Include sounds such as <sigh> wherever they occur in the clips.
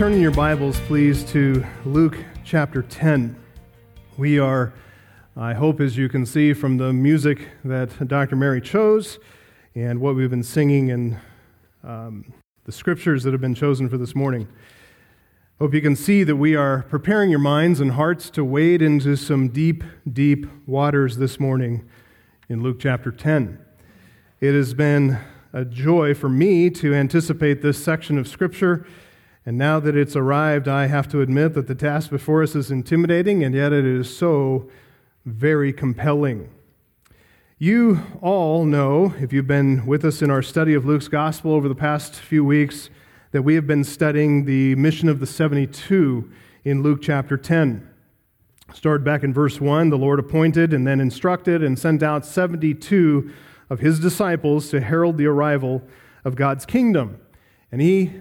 turn in your Bibles, please, to Luke chapter 10. We are, I hope, as you can see from the music that Dr. Mary chose and what we've been singing and um, the scriptures that have been chosen for this morning. Hope you can see that we are preparing your minds and hearts to wade into some deep, deep waters this morning in Luke chapter 10. It has been a joy for me to anticipate this section of Scripture and now that it's arrived, I have to admit that the task before us is intimidating, and yet it is so very compelling. You all know, if you've been with us in our study of Luke's gospel over the past few weeks, that we have been studying the mission of the 72 in Luke chapter 10. Started back in verse 1, the Lord appointed and then instructed and sent out 72 of his disciples to herald the arrival of God's kingdom. And he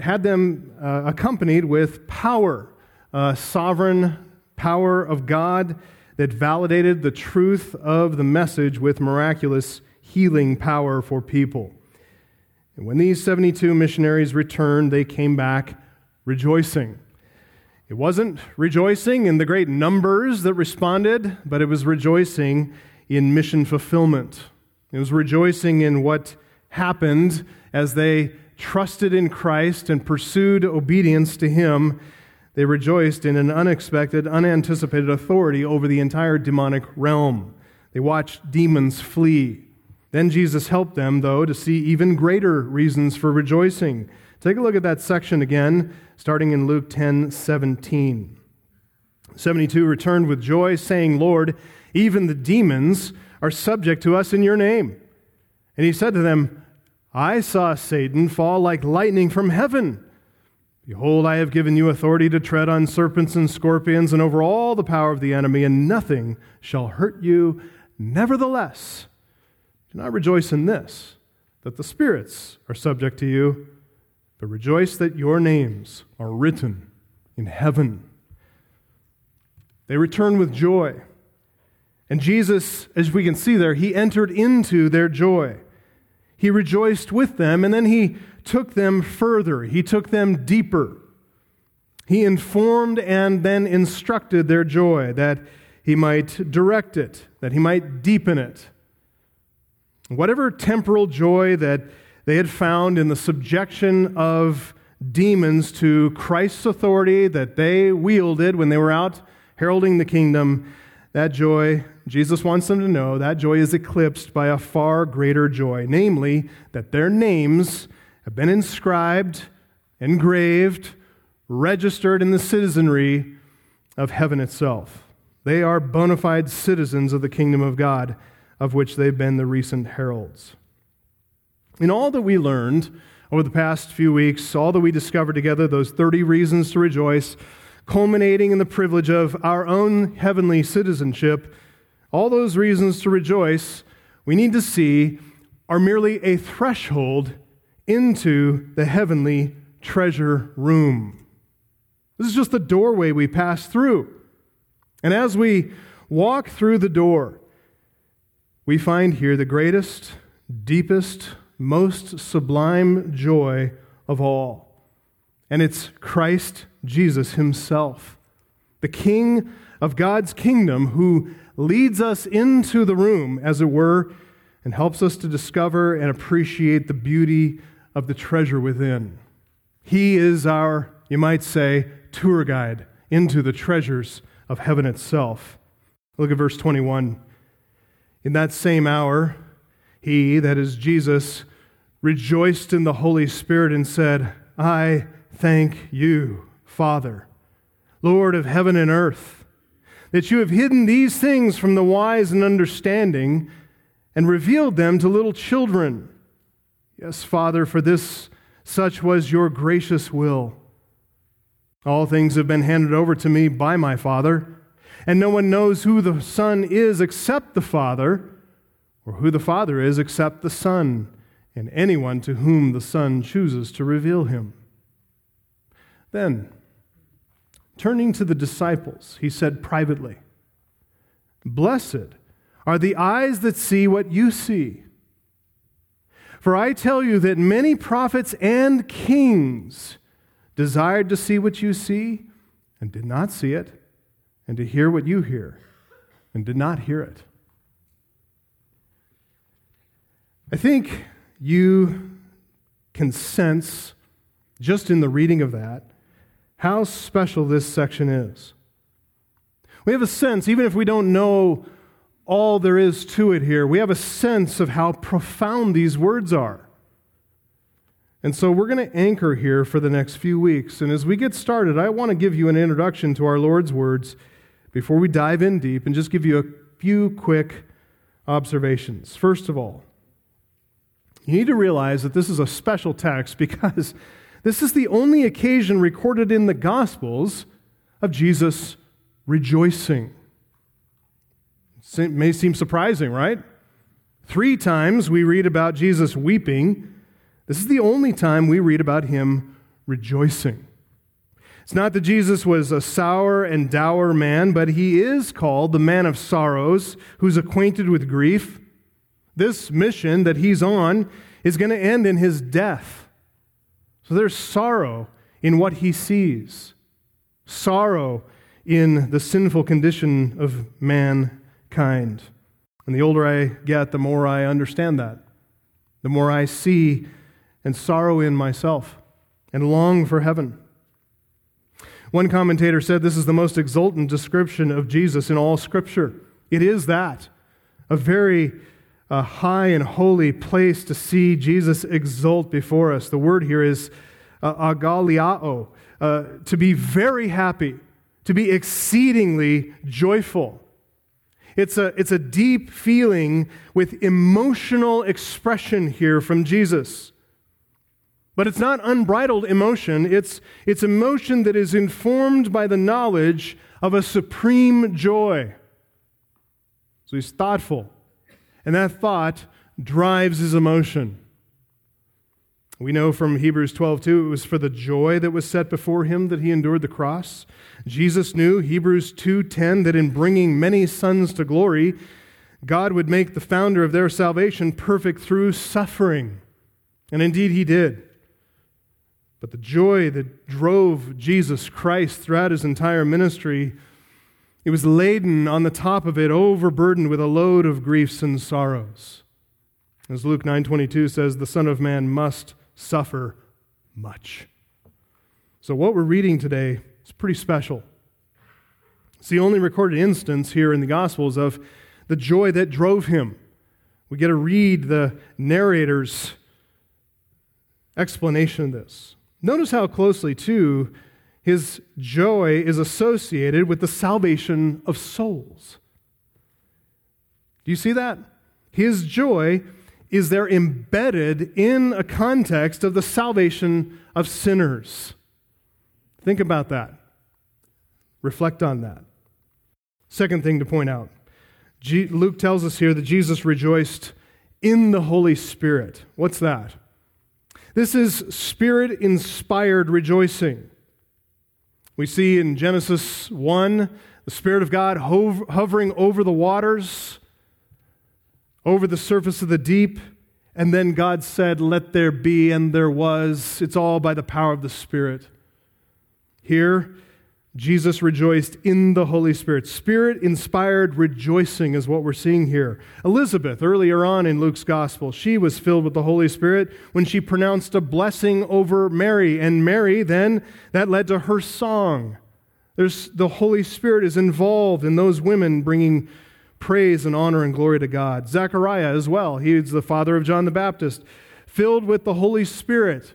had them uh, accompanied with power, uh, sovereign power of God that validated the truth of the message with miraculous healing power for people. And when these 72 missionaries returned, they came back rejoicing. It wasn't rejoicing in the great numbers that responded, but it was rejoicing in mission fulfillment. It was rejoicing in what happened as they trusted in Christ and pursued obedience to Him, they rejoiced in an unexpected, unanticipated authority over the entire demonic realm. They watched demons flee. Then Jesus helped them, though, to see even greater reasons for rejoicing. Take a look at that section again, starting in Luke 10 17. 72 returned with joy, saying, Lord, even the demons are subject to us in your name. And he said to them, I saw Satan fall like lightning from heaven. Behold, I have given you authority to tread on serpents and scorpions and over all the power of the enemy, and nothing shall hurt you. Nevertheless, do not rejoice in this, that the spirits are subject to you, but rejoice that your names are written in heaven. They return with joy. And Jesus, as we can see there, he entered into their joy. He rejoiced with them, and then he took them further. He took them deeper. He informed and then instructed their joy that he might direct it, that he might deepen it. Whatever temporal joy that they had found in the subjection of demons to Christ's authority that they wielded when they were out heralding the kingdom, that joy Jesus wants them to know that joy is eclipsed by a far greater joy, namely, that their names have been inscribed, engraved, registered in the citizenry of heaven itself. They are bona fide citizens of the kingdom of God, of which they've been the recent heralds. In all that we learned over the past few weeks, all that we discovered together, those 30 reasons to rejoice, culminating in the privilege of our own heavenly citizenship all those reasons to rejoice we need to see are merely a threshold into the heavenly treasure room. This is just the doorway we pass through. And as we walk through the door, we find here the greatest, deepest, most sublime joy of all. And it's Christ Jesus Himself, the King of God's kingdom, who leads us into the room, as it were, and helps us to discover and appreciate the beauty of the treasure within. He is our, you might say, tour guide into the treasures of heaven itself. Look at verse 21. In that same hour, he, that is Jesus, rejoiced in the Holy Spirit and said, I thank you, Father, Lord of heaven and earth that you have hidden these things from the wise and understanding and revealed them to little children. Yes, Father, for this such was your gracious will. All things have been handed over to me by my Father, and no one knows who the Son is except the Father, or who the Father is except the Son, and anyone to whom the Son chooses to reveal him. Then, Turning to the disciples, he said privately, Blessed are the eyes that see what you see. For I tell you that many prophets and kings desired to see what you see, and did not see it, and to hear what you hear, and did not hear it. I think you can sense, just in the reading of that, how special this section is. We have a sense, even if we don't know all there is to it here, we have a sense of how profound these words are. And so we're going to anchor here for the next few weeks. And as we get started, I want to give you an introduction to our Lord's words before we dive in deep and just give you a few quick observations. First of all, you need to realize that this is a special text <laughs> because this is the only occasion recorded in the Gospels of Jesus rejoicing. It may seem surprising, right? Three times we read about Jesus weeping. This is the only time we read about him rejoicing. It's not that Jesus was a sour and dour man, but he is called the man of sorrows, who's acquainted with grief. This mission that he's on is going to end in his death. So there's sorrow in what he sees, sorrow in the sinful condition of mankind. And the older I get, the more I understand that. The more I see and sorrow in myself and long for heaven. One commentator said this is the most exultant description of Jesus in all Scripture. It is that. A very a high and holy place to see Jesus exult before us. The word here is uh, agalliao, uh, to be very happy, to be exceedingly joyful. It's a, it's a deep feeling with emotional expression here from Jesus. But it's not unbridled emotion, it's, it's emotion that is informed by the knowledge of a supreme joy. So he's thoughtful and that thought drives his emotion. We know from Hebrews 12, 2, it was for the joy that was set before him that he endured the cross. Jesus knew, Hebrews 2:10, that in bringing many sons to glory, God would make the founder of their salvation perfect through suffering. And indeed he did. But the joy that drove Jesus Christ throughout his entire ministry it was laden on the top of it, overburdened with a load of griefs and sorrows. As Luke 9:22 says, the Son of Man must suffer much. So what we're reading today is pretty special. It's the only recorded instance here in the Gospels of the joy that drove him. We get to read the narrator's explanation of this. Notice how closely, too, his joy is associated with the salvation of souls. Do you see that? His joy is there embedded in a context of the salvation of sinners. Think about that. Reflect on that. Second thing to point out Luke tells us here that Jesus rejoiced in the Holy Spirit. What's that? This is spirit inspired rejoicing. We see in Genesis 1 the Spirit of God hovering over the waters, over the surface of the deep, and then God said, Let there be, and there was. It's all by the power of the Spirit. Here, Jesus rejoiced in the Holy Spirit. Spirit inspired rejoicing is what we're seeing here. Elizabeth, earlier on in Luke's gospel, she was filled with the Holy Spirit when she pronounced a blessing over Mary. And Mary, then, that led to her song. There's, the Holy Spirit is involved in those women bringing praise and honor and glory to God. Zechariah as well, he's the father of John the Baptist, filled with the Holy Spirit.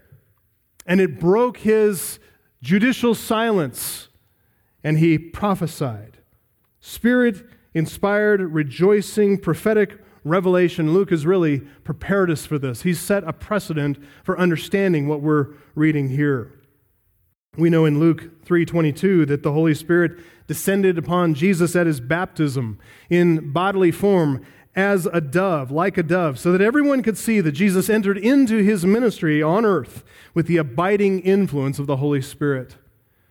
And it broke his judicial silence and he prophesied. Spirit inspired, rejoicing, prophetic revelation. Luke has really prepared us for this. He's set a precedent for understanding what we're reading here. We know in Luke 3:22 that the Holy Spirit descended upon Jesus at his baptism in bodily form as a dove, like a dove, so that everyone could see that Jesus entered into his ministry on earth with the abiding influence of the Holy Spirit.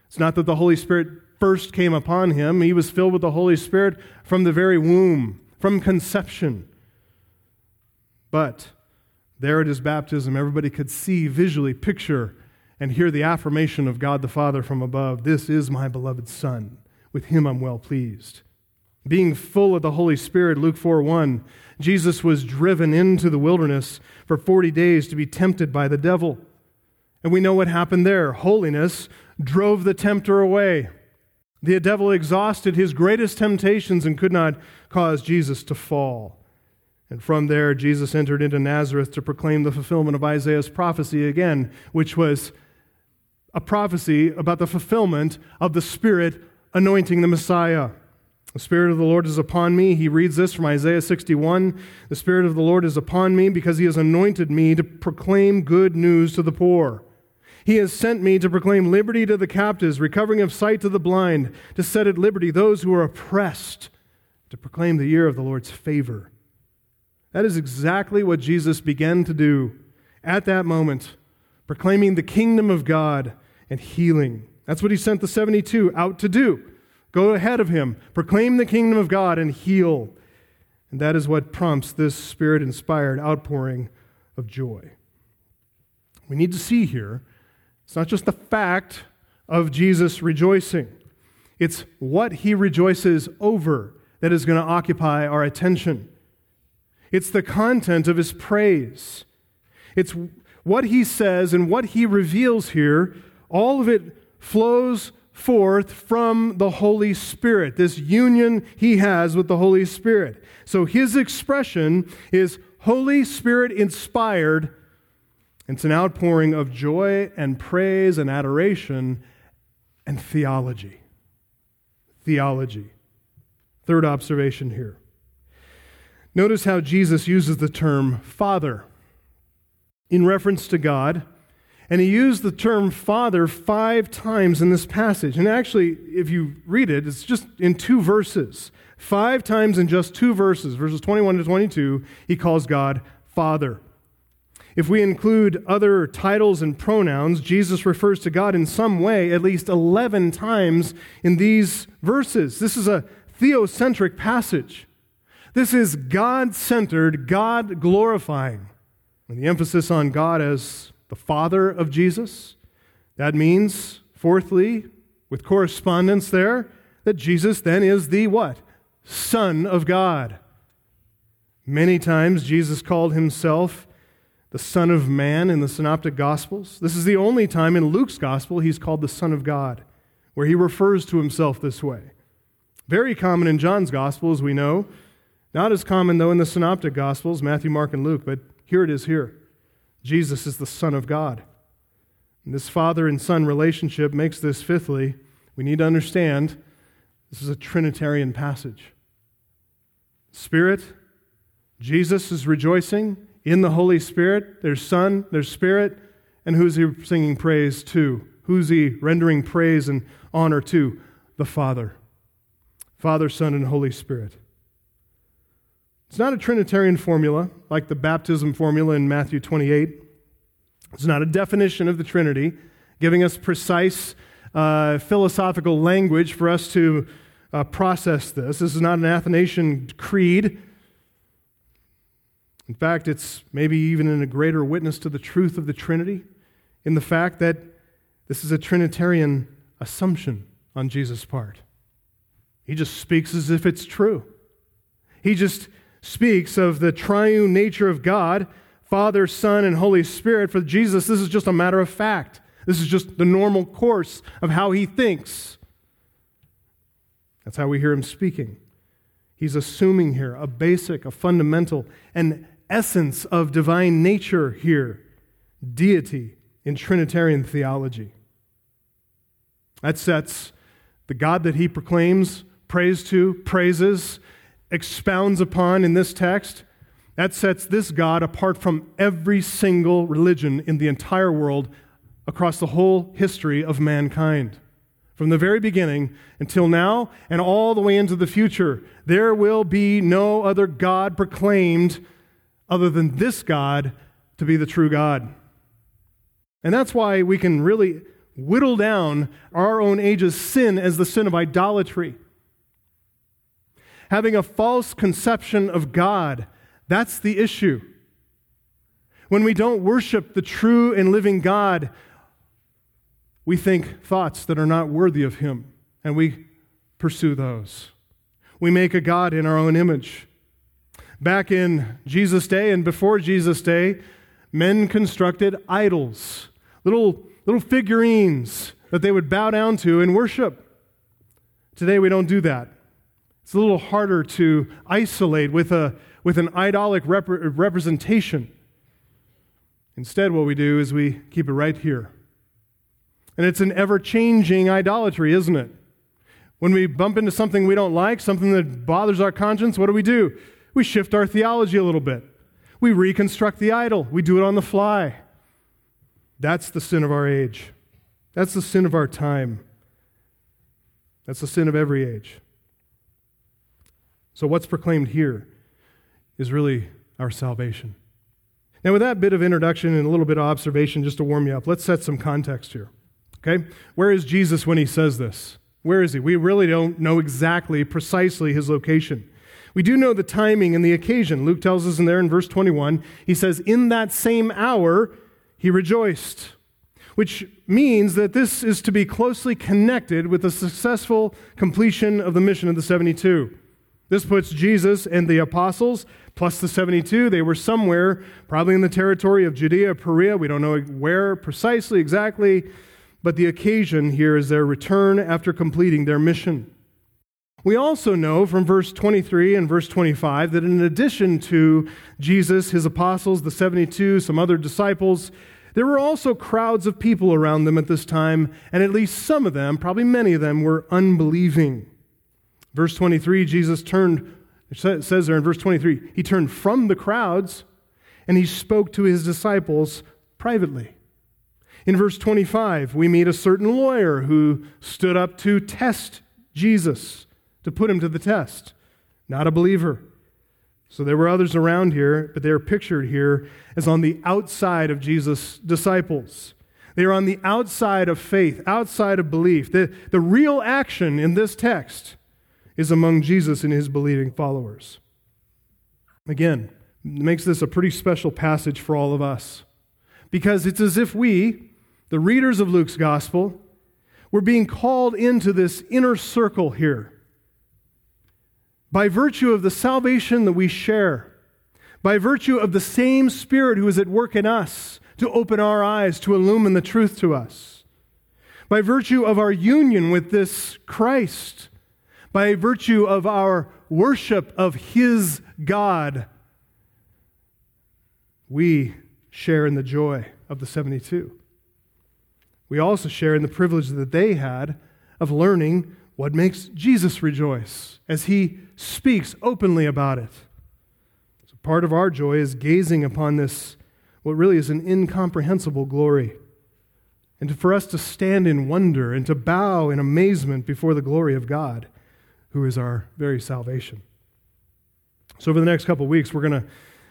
It's not that the Holy Spirit first came upon him, he was filled with the Holy Spirit from the very womb, from conception. But there at his baptism, everybody could see, visually picture, and hear the affirmation of God the Father from above This is my beloved Son. With him I'm well pleased. Being full of the Holy Spirit, Luke 4 1, Jesus was driven into the wilderness for 40 days to be tempted by the devil. And we know what happened there. Holiness drove the tempter away. The devil exhausted his greatest temptations and could not cause Jesus to fall. And from there, Jesus entered into Nazareth to proclaim the fulfillment of Isaiah's prophecy again, which was a prophecy about the fulfillment of the Spirit anointing the Messiah. The Spirit of the Lord is upon me. He reads this from Isaiah 61. The Spirit of the Lord is upon me because he has anointed me to proclaim good news to the poor. He has sent me to proclaim liberty to the captives, recovering of sight to the blind, to set at liberty those who are oppressed, to proclaim the year of the Lord's favor. That is exactly what Jesus began to do at that moment, proclaiming the kingdom of God and healing. That's what he sent the 72 out to do. Go ahead of him, proclaim the kingdom of God and heal. And that is what prompts this spirit inspired outpouring of joy. We need to see here it's not just the fact of Jesus rejoicing, it's what he rejoices over that is going to occupy our attention. It's the content of his praise. It's what he says and what he reveals here. All of it flows forth from the Holy Spirit, this union he has with the Holy Spirit. So his expression is Holy Spirit inspired it's an outpouring of joy and praise and adoration and theology. Theology. Third observation here. Notice how Jesus uses the term Father in reference to God. And he used the term Father five times in this passage. And actually, if you read it, it's just in two verses. Five times in just two verses, verses 21 to 22, he calls God Father. If we include other titles and pronouns, Jesus refers to God in some way at least 11 times in these verses. This is a theocentric passage. This is God centered, God glorifying. And the emphasis on God as the Father of Jesus. That means, fourthly, with correspondence there, that Jesus then is the what? Son of God. Many times Jesus called himself the Son of Man in the Synoptic Gospels. This is the only time in Luke's Gospel he's called the Son of God, where he refers to himself this way. Very common in John's Gospel, as we know. Not as common, though, in the Synoptic Gospels, Matthew, Mark, and Luke, but here it is here. Jesus is the Son of God. And this father and son relationship makes this, fifthly, we need to understand this is a Trinitarian passage. Spirit, Jesus is rejoicing in the Holy Spirit. There's Son, there's Spirit, and who's he singing praise to? Who's he rendering praise and honor to? The Father. Father, Son, and Holy Spirit. It's not a Trinitarian formula like the baptism formula in Matthew 28. It's not a definition of the Trinity, giving us precise uh, philosophical language for us to uh, process this. This is not an Athanasian creed in fact, it's maybe even in a greater witness to the truth of the Trinity in the fact that this is a Trinitarian assumption on Jesus' part. He just speaks as if it's true. He just speaks of the triune nature of God, Father, Son, and Holy Spirit. For Jesus, this is just a matter of fact. This is just the normal course of how he thinks. That's how we hear him speaking. He's assuming here a basic, a fundamental, and essence of divine nature here deity in Trinitarian theology. That sets the God that he proclaims, prays to, praises, expounds upon in this text. That sets this God apart from every single religion in the entire world across the whole history of mankind. From the very beginning until now and all the way into the future, there will be no other God proclaimed other than this God to be the true God. And that's why we can really whittle down our own age's sin as the sin of idolatry. Having a false conception of God, that's the issue. When we don't worship the true and living God, we think thoughts that are not worthy of Him, and we pursue those. We make a God in our own image. Back in Jesus' day and before Jesus' day, men constructed idols, little, little figurines that they would bow down to and worship. Today, we don't do that. It's a little harder to isolate with, a, with an idolic rep- representation. Instead, what we do is we keep it right here. And it's an ever changing idolatry, isn't it? When we bump into something we don't like, something that bothers our conscience, what do we do? We shift our theology a little bit. We reconstruct the idol. We do it on the fly. That's the sin of our age. That's the sin of our time. That's the sin of every age. So, what's proclaimed here is really our salvation. Now, with that bit of introduction and a little bit of observation just to warm you up, let's set some context here. Okay? Where is Jesus when he says this? Where is he? We really don't know exactly, precisely his location. We do know the timing and the occasion. Luke tells us in there in verse 21, he says, In that same hour, he rejoiced, which means that this is to be closely connected with the successful completion of the mission of the 72. This puts Jesus and the apostles, plus the 72, they were somewhere, probably in the territory of Judea, Perea. We don't know where precisely, exactly, but the occasion here is their return after completing their mission. We also know from verse 23 and verse 25 that in addition to Jesus, his apostles, the 72, some other disciples, there were also crowds of people around them at this time, and at least some of them, probably many of them, were unbelieving. Verse 23, Jesus turned, it says there in verse 23, he turned from the crowds and he spoke to his disciples privately. In verse 25, we meet a certain lawyer who stood up to test Jesus to put him to the test. Not a believer. So there were others around here, but they are pictured here as on the outside of Jesus' disciples. They are on the outside of faith, outside of belief. The, the real action in this text is among Jesus and his believing followers. Again, makes this a pretty special passage for all of us because it's as if we, the readers of Luke's gospel, were being called into this inner circle here by virtue of the salvation that we share, by virtue of the same Spirit who is at work in us to open our eyes, to illumine the truth to us, by virtue of our union with this Christ, by virtue of our worship of His God, we share in the joy of the 72. We also share in the privilege that they had of learning what makes Jesus rejoice as he speaks openly about it. So part of our joy is gazing upon this, what really is an incomprehensible glory. And for us to stand in wonder and to bow in amazement before the glory of God, who is our very salvation. So, over the next couple weeks, we're going to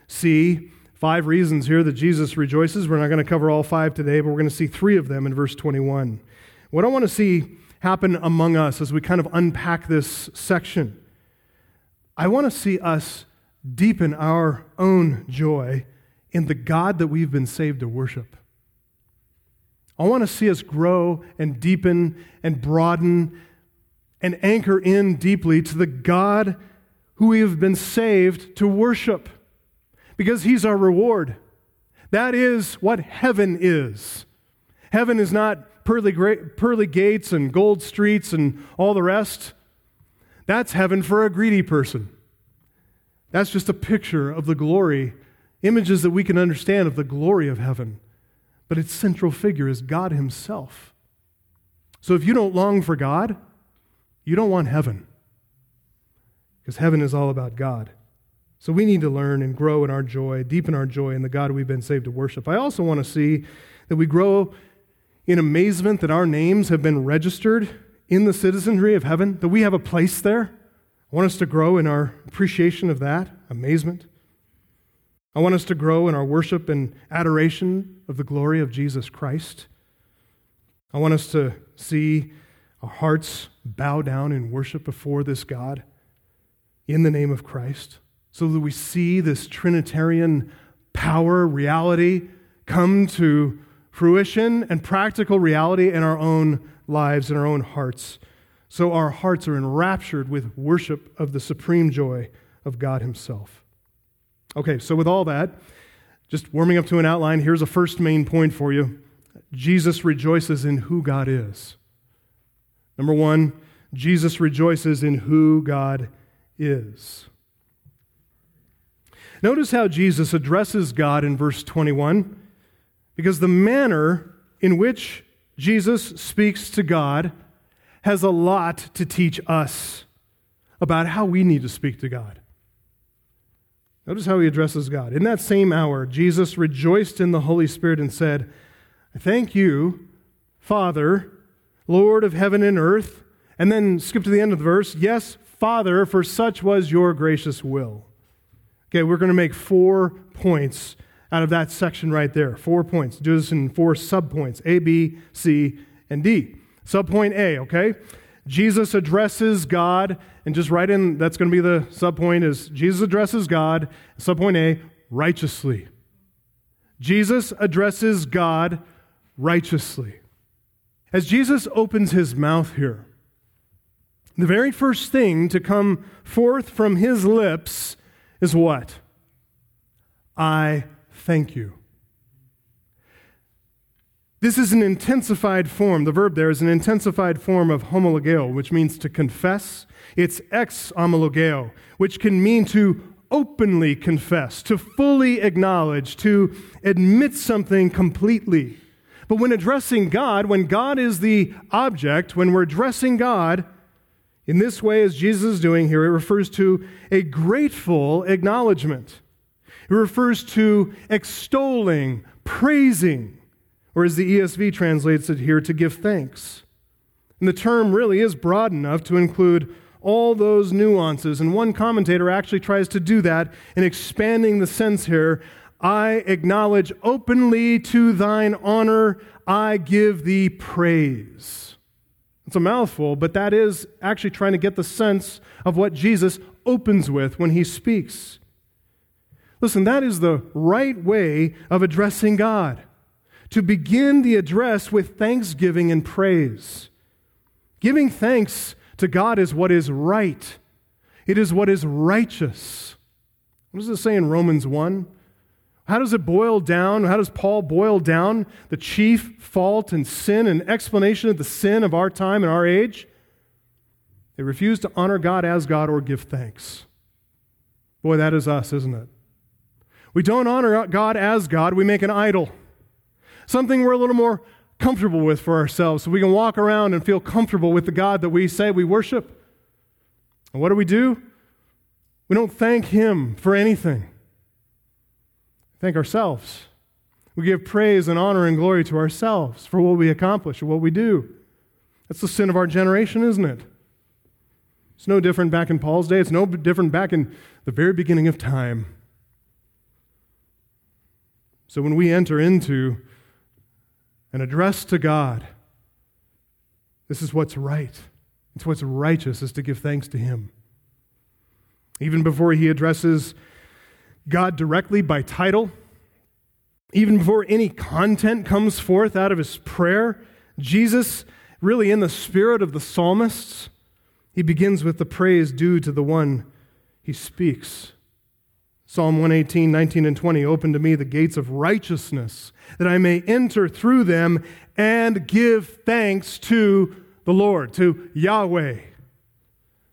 see five reasons here that Jesus rejoices. We're not going to cover all five today, but we're going to see three of them in verse 21. What I want to see happen among us as we kind of unpack this section. I want to see us deepen our own joy in the God that we've been saved to worship. I want to see us grow and deepen and broaden and anchor in deeply to the God who we have been saved to worship because he's our reward. That is what heaven is. Heaven is not pearly, pearly gates and gold streets and all the rest, that's heaven for a greedy person. That's just a picture of the glory, images that we can understand of the glory of heaven. But its central figure is God Himself. So if you don't long for God, you don't want heaven. Because heaven is all about God. So we need to learn and grow in our joy, deepen our joy in the God we've been saved to worship. I also want to see that we grow in amazement that our names have been registered in the citizenry of heaven, that we have a place there. I want us to grow in our appreciation of that, amazement. I want us to grow in our worship and adoration of the glory of Jesus Christ. I want us to see our hearts bow down in worship before this God in the name of Christ, so that we see this Trinitarian power, reality come to fruition and practical reality in our own lives, in our own hearts. So our hearts are enraptured with worship of the supreme joy of God Himself. Okay, so with all that, just warming up to an outline, here's a first main point for you Jesus rejoices in who God is. Number one, Jesus rejoices in who God is. Notice how Jesus addresses God in verse 21, because the manner in which Jesus speaks to God has a lot to teach us about how we need to speak to God. Notice how he addresses God. In that same hour, Jesus rejoiced in the Holy Spirit and said, I thank you, Father, Lord of heaven and earth. And then skip to the end of the verse. Yes, Father, for such was your gracious will. Okay, we're going to make four points out of that section right there. Four points. Do this in four subpoints A, B, C, and D. Subpoint A, okay? Jesus addresses God, and just write in, that's going to be the subpoint is Jesus addresses God. Subpoint A, righteously. Jesus addresses God righteously. As Jesus opens his mouth here, the very first thing to come forth from his lips is what? I thank you. This is an intensified form. The verb there is an intensified form of homologeo, which means to confess. It's exomologeo, which can mean to openly confess, to fully acknowledge, to admit something completely. But when addressing God, when God is the object, when we're addressing God in this way, as Jesus is doing here, it refers to a grateful acknowledgement. It refers to extolling, praising or as the ESV translates it here, to give thanks. And the term really is broad enough to include all those nuances. And one commentator actually tries to do that in expanding the sense here. I acknowledge openly to thine honor, I give thee praise. It's a mouthful, but that is actually trying to get the sense of what Jesus opens with when he speaks. Listen, that is the right way of addressing God to begin the address with thanksgiving and praise. Giving thanks to God is what is right, it is what is righteous. What does it say in Romans 1? How does it boil down? How does Paul boil down the chief fault and sin and explanation of the sin of our time and our age? They refuse to honor God as God or give thanks. Boy, that is us, isn't it? We don't honor God as God, we make an idol something we're a little more comfortable with for ourselves so we can walk around and feel comfortable with the God that we say we worship. And what do we do? We don't thank Him for anything. Thank ourselves. We give praise and honor and glory to ourselves for what we accomplish or what we do. That's the sin of our generation, isn't it? It's no different back in Paul's day. It's no different back in the very beginning of time. So when we enter into an address to God. This is what's right. It's what's righteous is to give thanks to Him. Even before he addresses God directly by title, even before any content comes forth out of his prayer, Jesus, really in the spirit of the psalmists, he begins with the praise due to the one he speaks. Psalm 118, 19, and 20 Open to me the gates of righteousness, that I may enter through them and give thanks to the Lord, to Yahweh.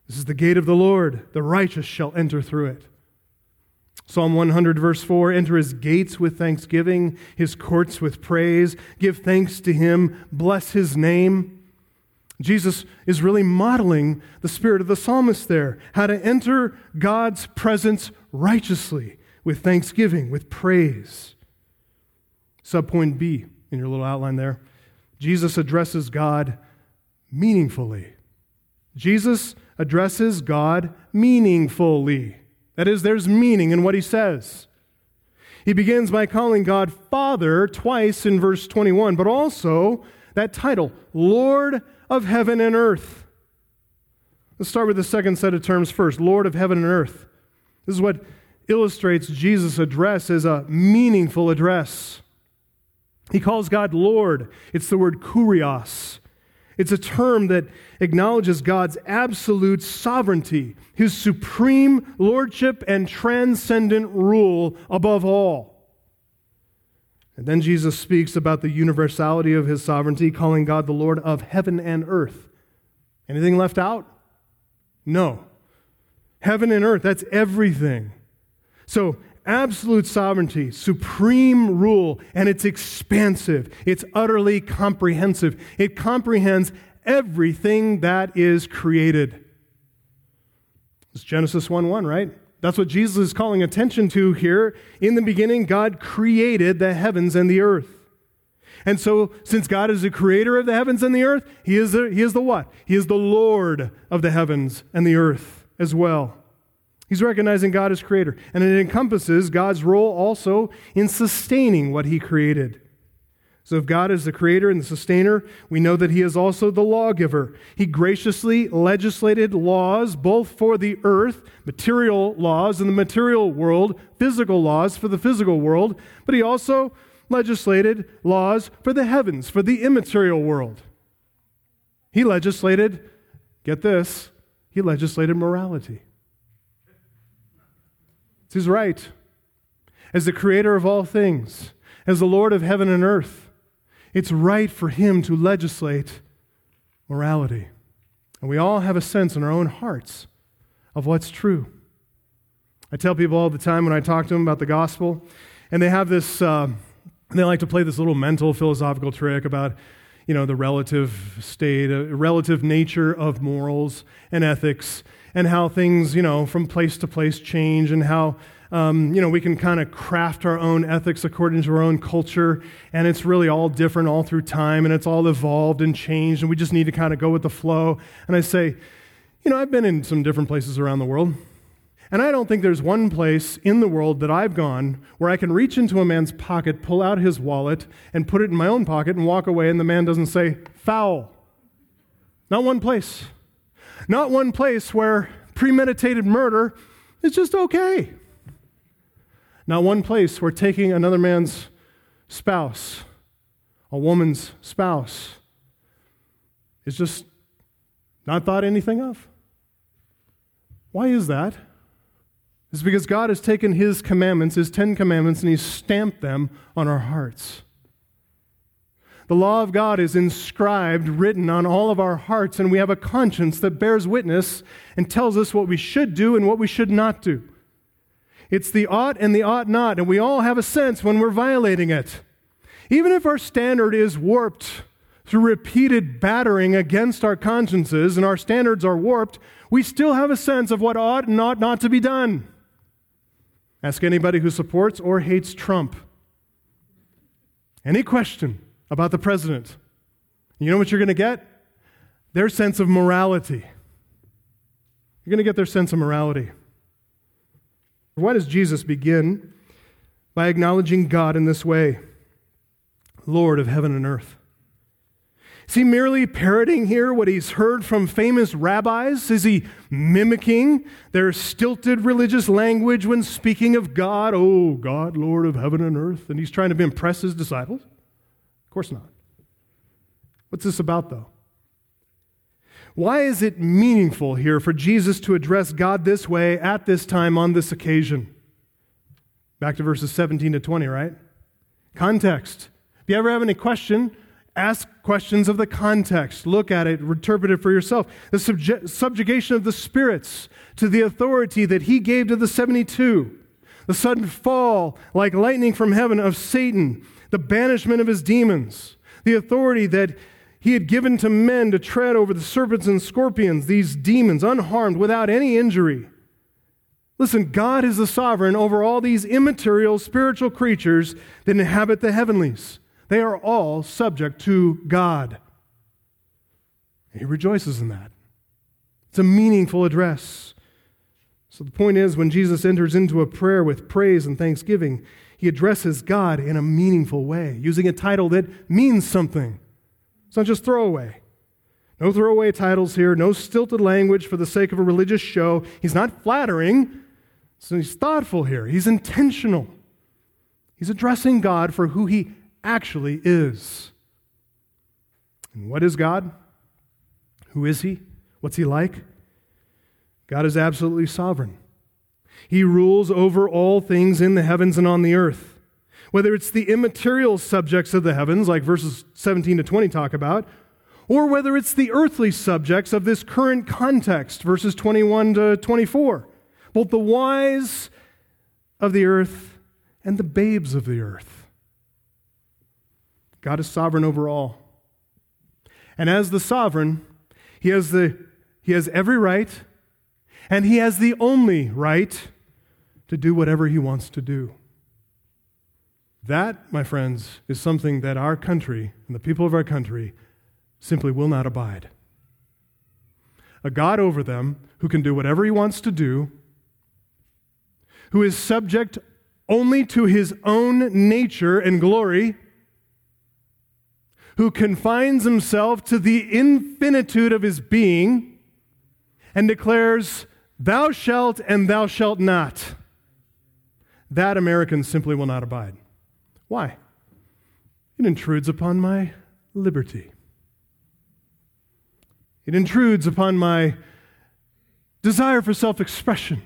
This is the gate of the Lord. The righteous shall enter through it. Psalm 100, verse 4 Enter his gates with thanksgiving, his courts with praise. Give thanks to him, bless his name. Jesus is really modeling the spirit of the psalmist there, how to enter God's presence righteously with thanksgiving, with praise. Subpoint B in your little outline there Jesus addresses God meaningfully. Jesus addresses God meaningfully. That is, there's meaning in what he says. He begins by calling God Father twice in verse 21, but also that title, Lord of heaven and earth. Let's start with the second set of terms first Lord of heaven and earth. This is what illustrates Jesus' address as a meaningful address. He calls God Lord. It's the word kurios. It's a term that acknowledges God's absolute sovereignty, his supreme lordship and transcendent rule above all. And then Jesus speaks about the universality of his sovereignty, calling God the Lord of heaven and earth. Anything left out? No. Heaven and earth, that's everything. So, absolute sovereignty, supreme rule, and it's expansive. It's utterly comprehensive. It comprehends everything that is created. It's Genesis 1 1, right? That's what Jesus is calling attention to here. In the beginning, God created the heavens and the earth. And so, since God is the creator of the heavens and the earth, he is the, he is the what? He is the Lord of the heavens and the earth as well. He's recognizing God as creator. And it encompasses God's role also in sustaining what he created. So, if God is the creator and the sustainer, we know that he is also the lawgiver. He graciously legislated laws both for the earth, material laws in the material world, physical laws for the physical world, but he also legislated laws for the heavens, for the immaterial world. He legislated, get this, he legislated morality. He's right. As the creator of all things, as the Lord of heaven and earth, it's right for him to legislate morality. And we all have a sense in our own hearts of what's true. I tell people all the time when I talk to them about the gospel, and they have this, uh, they like to play this little mental philosophical trick about, you know, the relative state, uh, relative nature of morals and ethics and how things, you know, from place to place change and how, um, you know, we can kind of craft our own ethics according to our own culture. And it's really all different all through time and it's all evolved and changed. And we just need to kind of go with the flow. And I say, you know, I've been in some different places around the world. And I don't think there's one place in the world that I've gone where I can reach into a man's pocket, pull out his wallet, and put it in my own pocket and walk away, and the man doesn't say, foul. Not one place. Not one place where premeditated murder is just okay. Not one place where taking another man's spouse, a woman's spouse, is just not thought anything of. Why is that? It's because God has taken His commandments, His Ten Commandments, and He's stamped them on our hearts. The law of God is inscribed, written on all of our hearts, and we have a conscience that bears witness and tells us what we should do and what we should not do. It's the ought and the ought not, and we all have a sense when we're violating it. Even if our standard is warped through repeated battering against our consciences and our standards are warped, we still have a sense of what ought and ought not to be done. Ask anybody who supports or hates Trump. Any question about the president. You know what you're going to get? Their sense of morality. You're going to get their sense of morality. Why does Jesus begin by acknowledging God in this way? Lord of heaven and earth. Is he merely parroting here what he's heard from famous rabbis? Is he mimicking their stilted religious language when speaking of God? Oh, God, Lord of heaven and earth. And he's trying to impress his disciples? Of course not. What's this about, though? Why is it meaningful here for Jesus to address God this way at this time on this occasion? Back to verses 17 to 20, right? Context. If you ever have any question, ask questions of the context. Look at it, interpret it for yourself. The subje- subjugation of the spirits to the authority that he gave to the 72. The sudden fall, like lightning from heaven, of Satan the banishment of his demons, the authority that he had given to men to tread over the serpents and scorpions, these demons, unharmed, without any injury. Listen, God is the sovereign over all these immaterial spiritual creatures that inhabit the heavenlies. They are all subject to God. he rejoices in that. It's a meaningful address. So the point is, when Jesus enters into a prayer with praise and thanksgiving, he addresses God in a meaningful way, using a title that means something. It's not just throwaway. No throwaway titles here, no stilted language for the sake of a religious show. He's not flattering, so he's thoughtful here. He's intentional. He's addressing God for who he actually is. And what is God? Who is He? What's He like? God is absolutely sovereign. He rules over all things in the heavens and on the earth. Whether it's the immaterial subjects of the heavens, like verses 17 to 20 talk about, or whether it's the earthly subjects of this current context, verses 21 to 24. Both the wise of the earth and the babes of the earth. God is sovereign over all. And as the sovereign, he has, the, he has every right, and he has the only right to do whatever he wants to do. That, my friends, is something that our country and the people of our country simply will not abide. A God over them who can do whatever he wants to do, who is subject only to his own nature and glory, who confines himself to the infinitude of his being and declares, Thou shalt and thou shalt not. That Americans simply will not abide. Why? It intrudes upon my liberty. It intrudes upon my desire for self expression,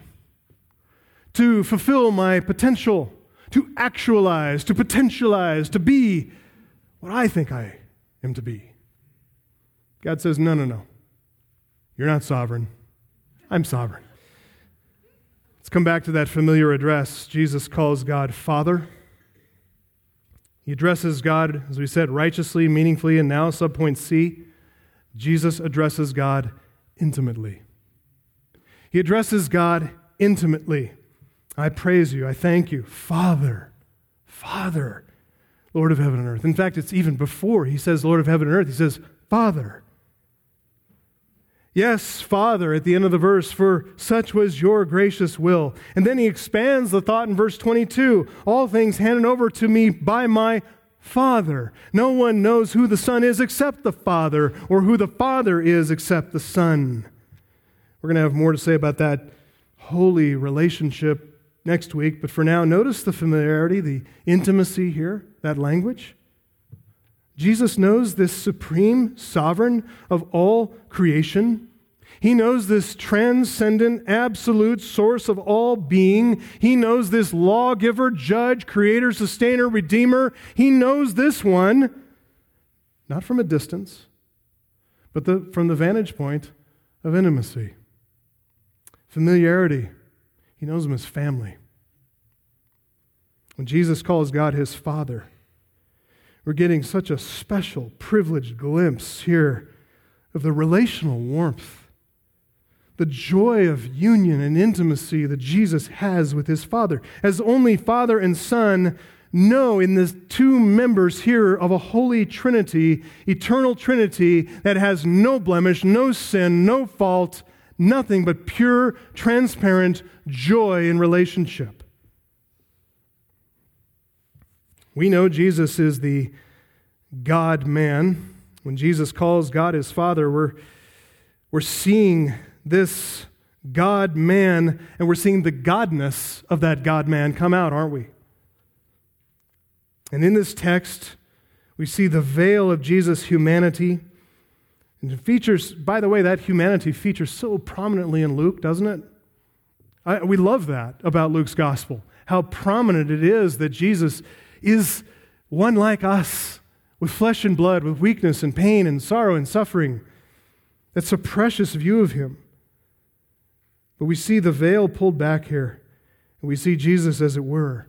to fulfill my potential, to actualize, to potentialize, to be what I think I am to be. God says, no, no, no. You're not sovereign. I'm sovereign. Let's come back to that familiar address. Jesus calls God Father. He addresses God, as we said, righteously, meaningfully, and now, subpoint C, Jesus addresses God intimately. He addresses God intimately. I praise you. I thank you. Father, Father, Lord of heaven and earth. In fact, it's even before he says Lord of heaven and earth, he says Father. Yes, Father, at the end of the verse, for such was your gracious will. And then he expands the thought in verse 22 all things handed over to me by my Father. No one knows who the Son is except the Father, or who the Father is except the Son. We're going to have more to say about that holy relationship next week, but for now, notice the familiarity, the intimacy here, that language. Jesus knows this supreme sovereign of all creation. He knows this transcendent, absolute source of all being. He knows this lawgiver, judge, creator, sustainer, redeemer. He knows this one, not from a distance, but the, from the vantage point of intimacy, familiarity. He knows him as family. When Jesus calls God his Father, we're getting such a special, privileged glimpse here of the relational warmth, the joy of union and intimacy that Jesus has with his Father. As only Father and Son know in the two members here of a holy Trinity, eternal Trinity that has no blemish, no sin, no fault, nothing but pure, transparent joy in relationship. We know Jesus is the God man. When Jesus calls God his Father, we're, we're seeing this God man and we're seeing the godness of that God man come out, aren't we? And in this text, we see the veil of Jesus' humanity. And it features, by the way, that humanity features so prominently in Luke, doesn't it? I, we love that about Luke's gospel, how prominent it is that Jesus is one like us, with flesh and blood, with weakness and pain and sorrow and suffering. That's a precious view of him. But we see the veil pulled back here, and we see Jesus, as it were,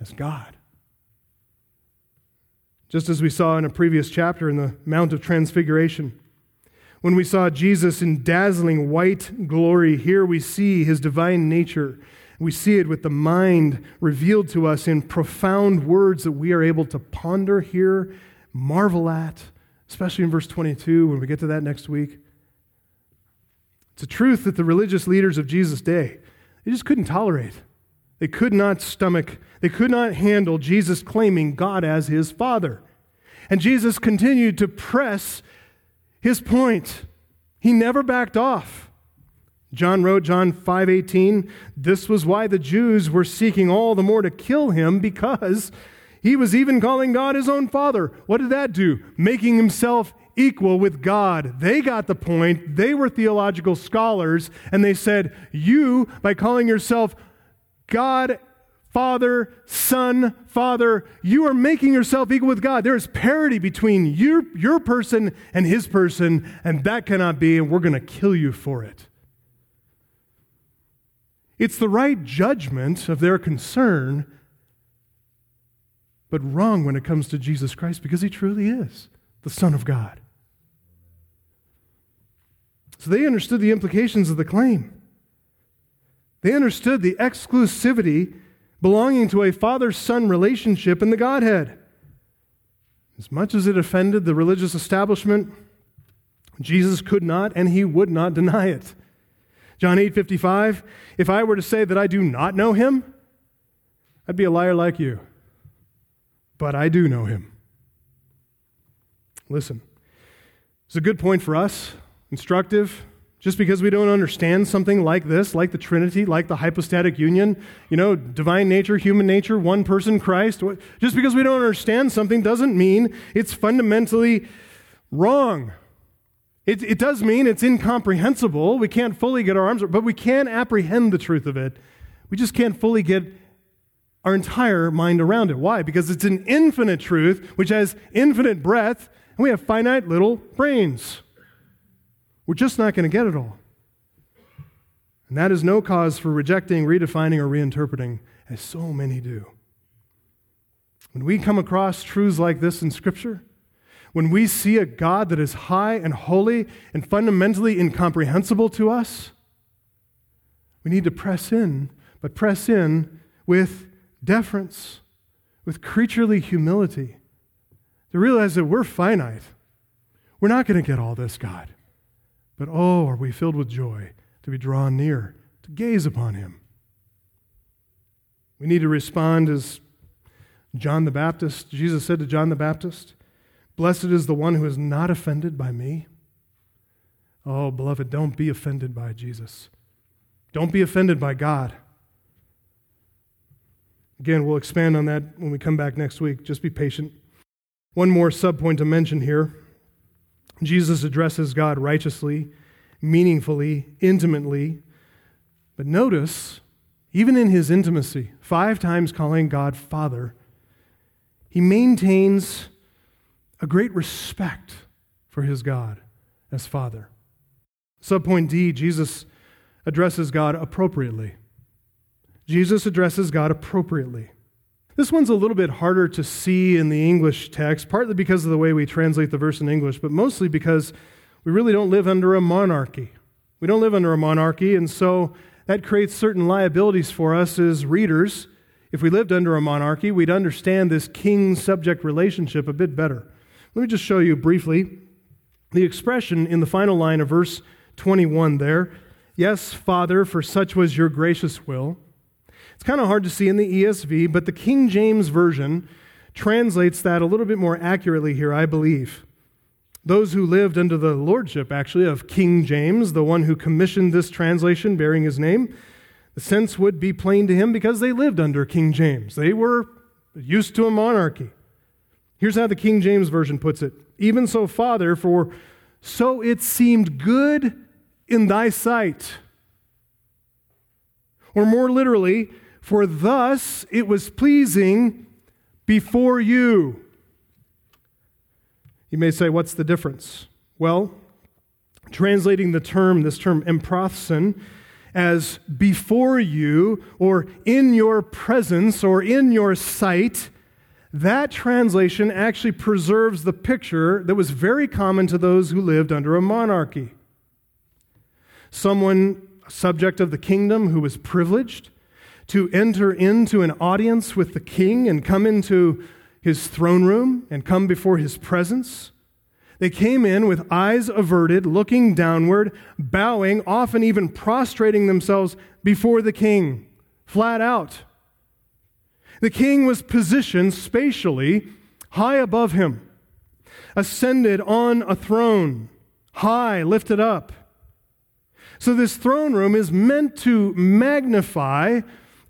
as God. Just as we saw in a previous chapter in the Mount of Transfiguration. When we saw Jesus in dazzling white glory, here we see his divine nature we see it with the mind revealed to us in profound words that we are able to ponder, hear, marvel at, especially in verse 22 when we get to that next week. It's a truth that the religious leaders of Jesus' day, they just couldn't tolerate. They could not stomach, they could not handle Jesus claiming God as his Father. And Jesus continued to press his point. He never backed off. John wrote John 5:18, this was why the Jews were seeking all the more to kill him because He was even calling God his own father. What did that do? Making himself equal with God. They got the point. They were theological scholars, and they said, You, by calling yourself God, Father, Son, Father, you are making yourself equal with God. There is parity between your, your person and his person, and that cannot be, and we're going to kill you for it. It's the right judgment of their concern, but wrong when it comes to Jesus Christ because he truly is the Son of God. So they understood the implications of the claim. They understood the exclusivity belonging to a father son relationship in the Godhead. As much as it offended the religious establishment, Jesus could not and he would not deny it. John 8 55, if I were to say that I do not know him, I'd be a liar like you. But I do know him. Listen, it's a good point for us instructive. Just because we don't understand something like this, like the Trinity, like the hypostatic union, you know, divine nature, human nature, one person, Christ, just because we don't understand something doesn't mean it's fundamentally wrong. It, it does mean it's incomprehensible. We can't fully get our arms, but we can apprehend the truth of it. We just can't fully get our entire mind around it. Why? Because it's an infinite truth which has infinite breadth, and we have finite little brains. We're just not going to get it all. And that is no cause for rejecting, redefining, or reinterpreting, as so many do. When we come across truths like this in Scripture, when we see a God that is high and holy and fundamentally incomprehensible to us, we need to press in, but press in with deference, with creaturely humility, to realize that we're finite. We're not going to get all this, God. But oh, are we filled with joy to be drawn near, to gaze upon him. We need to respond as John the Baptist, Jesus said to John the Baptist, Blessed is the one who is not offended by me. Oh, beloved, don't be offended by Jesus. Don't be offended by God. Again, we'll expand on that when we come back next week. Just be patient. One more subpoint to mention here Jesus addresses God righteously, meaningfully, intimately. But notice, even in his intimacy, five times calling God Father, he maintains a great respect for his God as Father. Subpoint D Jesus addresses God appropriately. Jesus addresses God appropriately. This one's a little bit harder to see in the English text, partly because of the way we translate the verse in English, but mostly because we really don't live under a monarchy. We don't live under a monarchy, and so that creates certain liabilities for us as readers. If we lived under a monarchy, we'd understand this king subject relationship a bit better. Let me just show you briefly the expression in the final line of verse 21 there. Yes, Father, for such was your gracious will. It's kind of hard to see in the ESV, but the King James Version translates that a little bit more accurately here, I believe. Those who lived under the lordship, actually, of King James, the one who commissioned this translation bearing his name, the sense would be plain to him because they lived under King James. They were used to a monarchy. Here's how the King James Version puts it Even so, Father, for so it seemed good in thy sight. Or more literally, for thus it was pleasing before you. You may say, what's the difference? Well, translating the term, this term emprosthen, as before you or in your presence or in your sight, that translation actually preserves the picture that was very common to those who lived under a monarchy. Someone, subject of the kingdom, who was privileged, to enter into an audience with the king and come into his throne room and come before his presence. They came in with eyes averted, looking downward, bowing, often even prostrating themselves before the king, flat out. The king was positioned spatially high above him, ascended on a throne, high, lifted up. So, this throne room is meant to magnify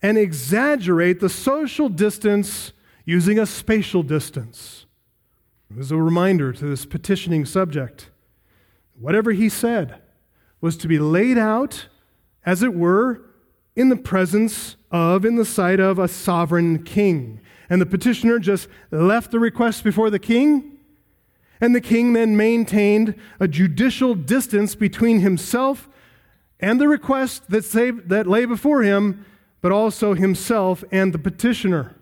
and exaggerate the social distance using a spatial distance. It was a reminder to this petitioning subject. Whatever he said was to be laid out, as it were, in the presence of, in the sight of a sovereign king. And the petitioner just left the request before the king, and the king then maintained a judicial distance between himself and the request that, saved, that lay before him, but also himself and the petitioner.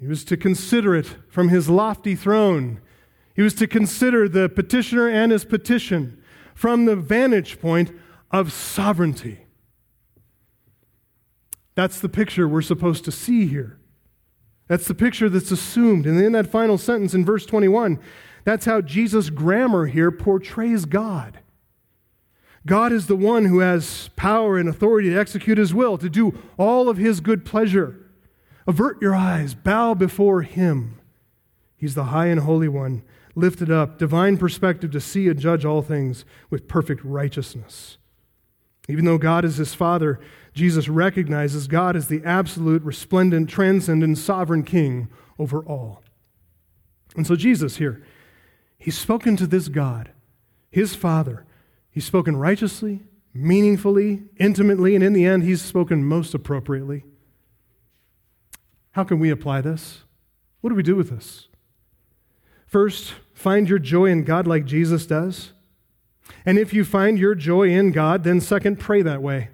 He was to consider it from his lofty throne. He was to consider the petitioner and his petition from the vantage point of sovereignty. That's the picture we're supposed to see here. That's the picture that's assumed. And in that final sentence in verse 21, that's how Jesus' grammar here portrays God. God is the one who has power and authority to execute his will, to do all of his good pleasure. Avert your eyes, bow before him. He's the high and holy one, lifted up, divine perspective to see and judge all things with perfect righteousness. Even though God is his Father, Jesus recognizes God as the absolute, resplendent, transcendent, sovereign King over all. And so, Jesus here, he's spoken to this God, his Father. He's spoken righteously, meaningfully, intimately, and in the end, he's spoken most appropriately. How can we apply this? What do we do with this? First, find your joy in God like Jesus does. And if you find your joy in God, then second, pray that way.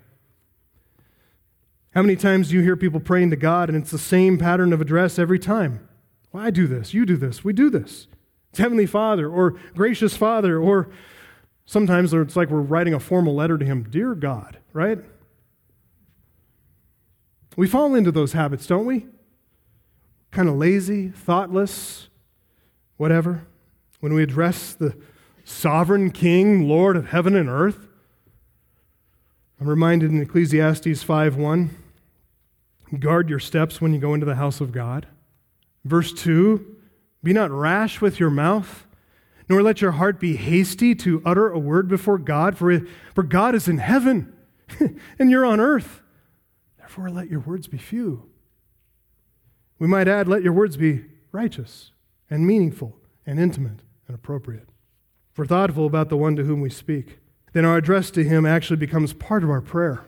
How many times do you hear people praying to God and it's the same pattern of address every time? Well, I do this, you do this, we do this. It's Heavenly Father or Gracious Father, or sometimes it's like we're writing a formal letter to Him Dear God, right? We fall into those habits, don't we? Kind of lazy, thoughtless, whatever. When we address the sovereign King, Lord of heaven and earth, I'm reminded in Ecclesiastes 5:1, guard your steps when you go into the house of God. Verse 2, be not rash with your mouth, nor let your heart be hasty to utter a word before God, for, it, for God is in heaven <laughs> and you're on earth. Therefore, let your words be few. We might add, let your words be righteous and meaningful and intimate and appropriate. We're thoughtful about the one to whom we speak, then our address to Him actually becomes part of our prayer.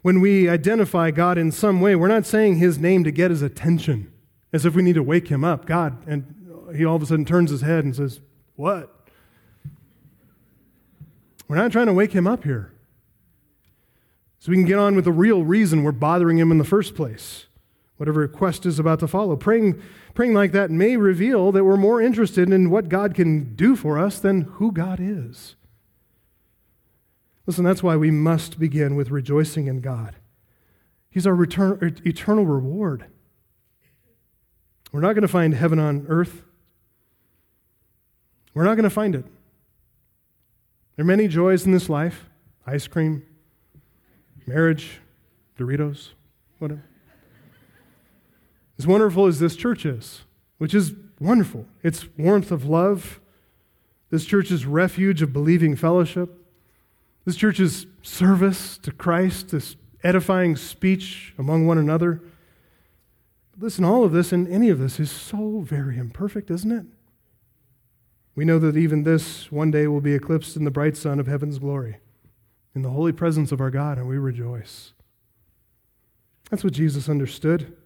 When we identify God in some way, we're not saying His name to get His attention, as if we need to wake Him up. God, and He all of a sudden turns His head and says, What? We're not trying to wake Him up here. So we can get on with the real reason we're bothering Him in the first place whatever request is about to follow. Praying, praying like that may reveal that we're more interested in what God can do for us than who God is. Listen, that's why we must begin with rejoicing in God. He's our return, eternal reward. We're not going to find heaven on earth. We're not going to find it. There are many joys in this life ice cream, marriage, Doritos, whatever. As wonderful as this church is, which is wonderful, its warmth of love, this church's refuge of believing fellowship, this church's service to Christ, this edifying speech among one another. Listen, all of this and any of this is so very imperfect, isn't it? We know that even this one day will be eclipsed in the bright sun of heaven's glory, in the holy presence of our God, and we rejoice. That's what Jesus understood.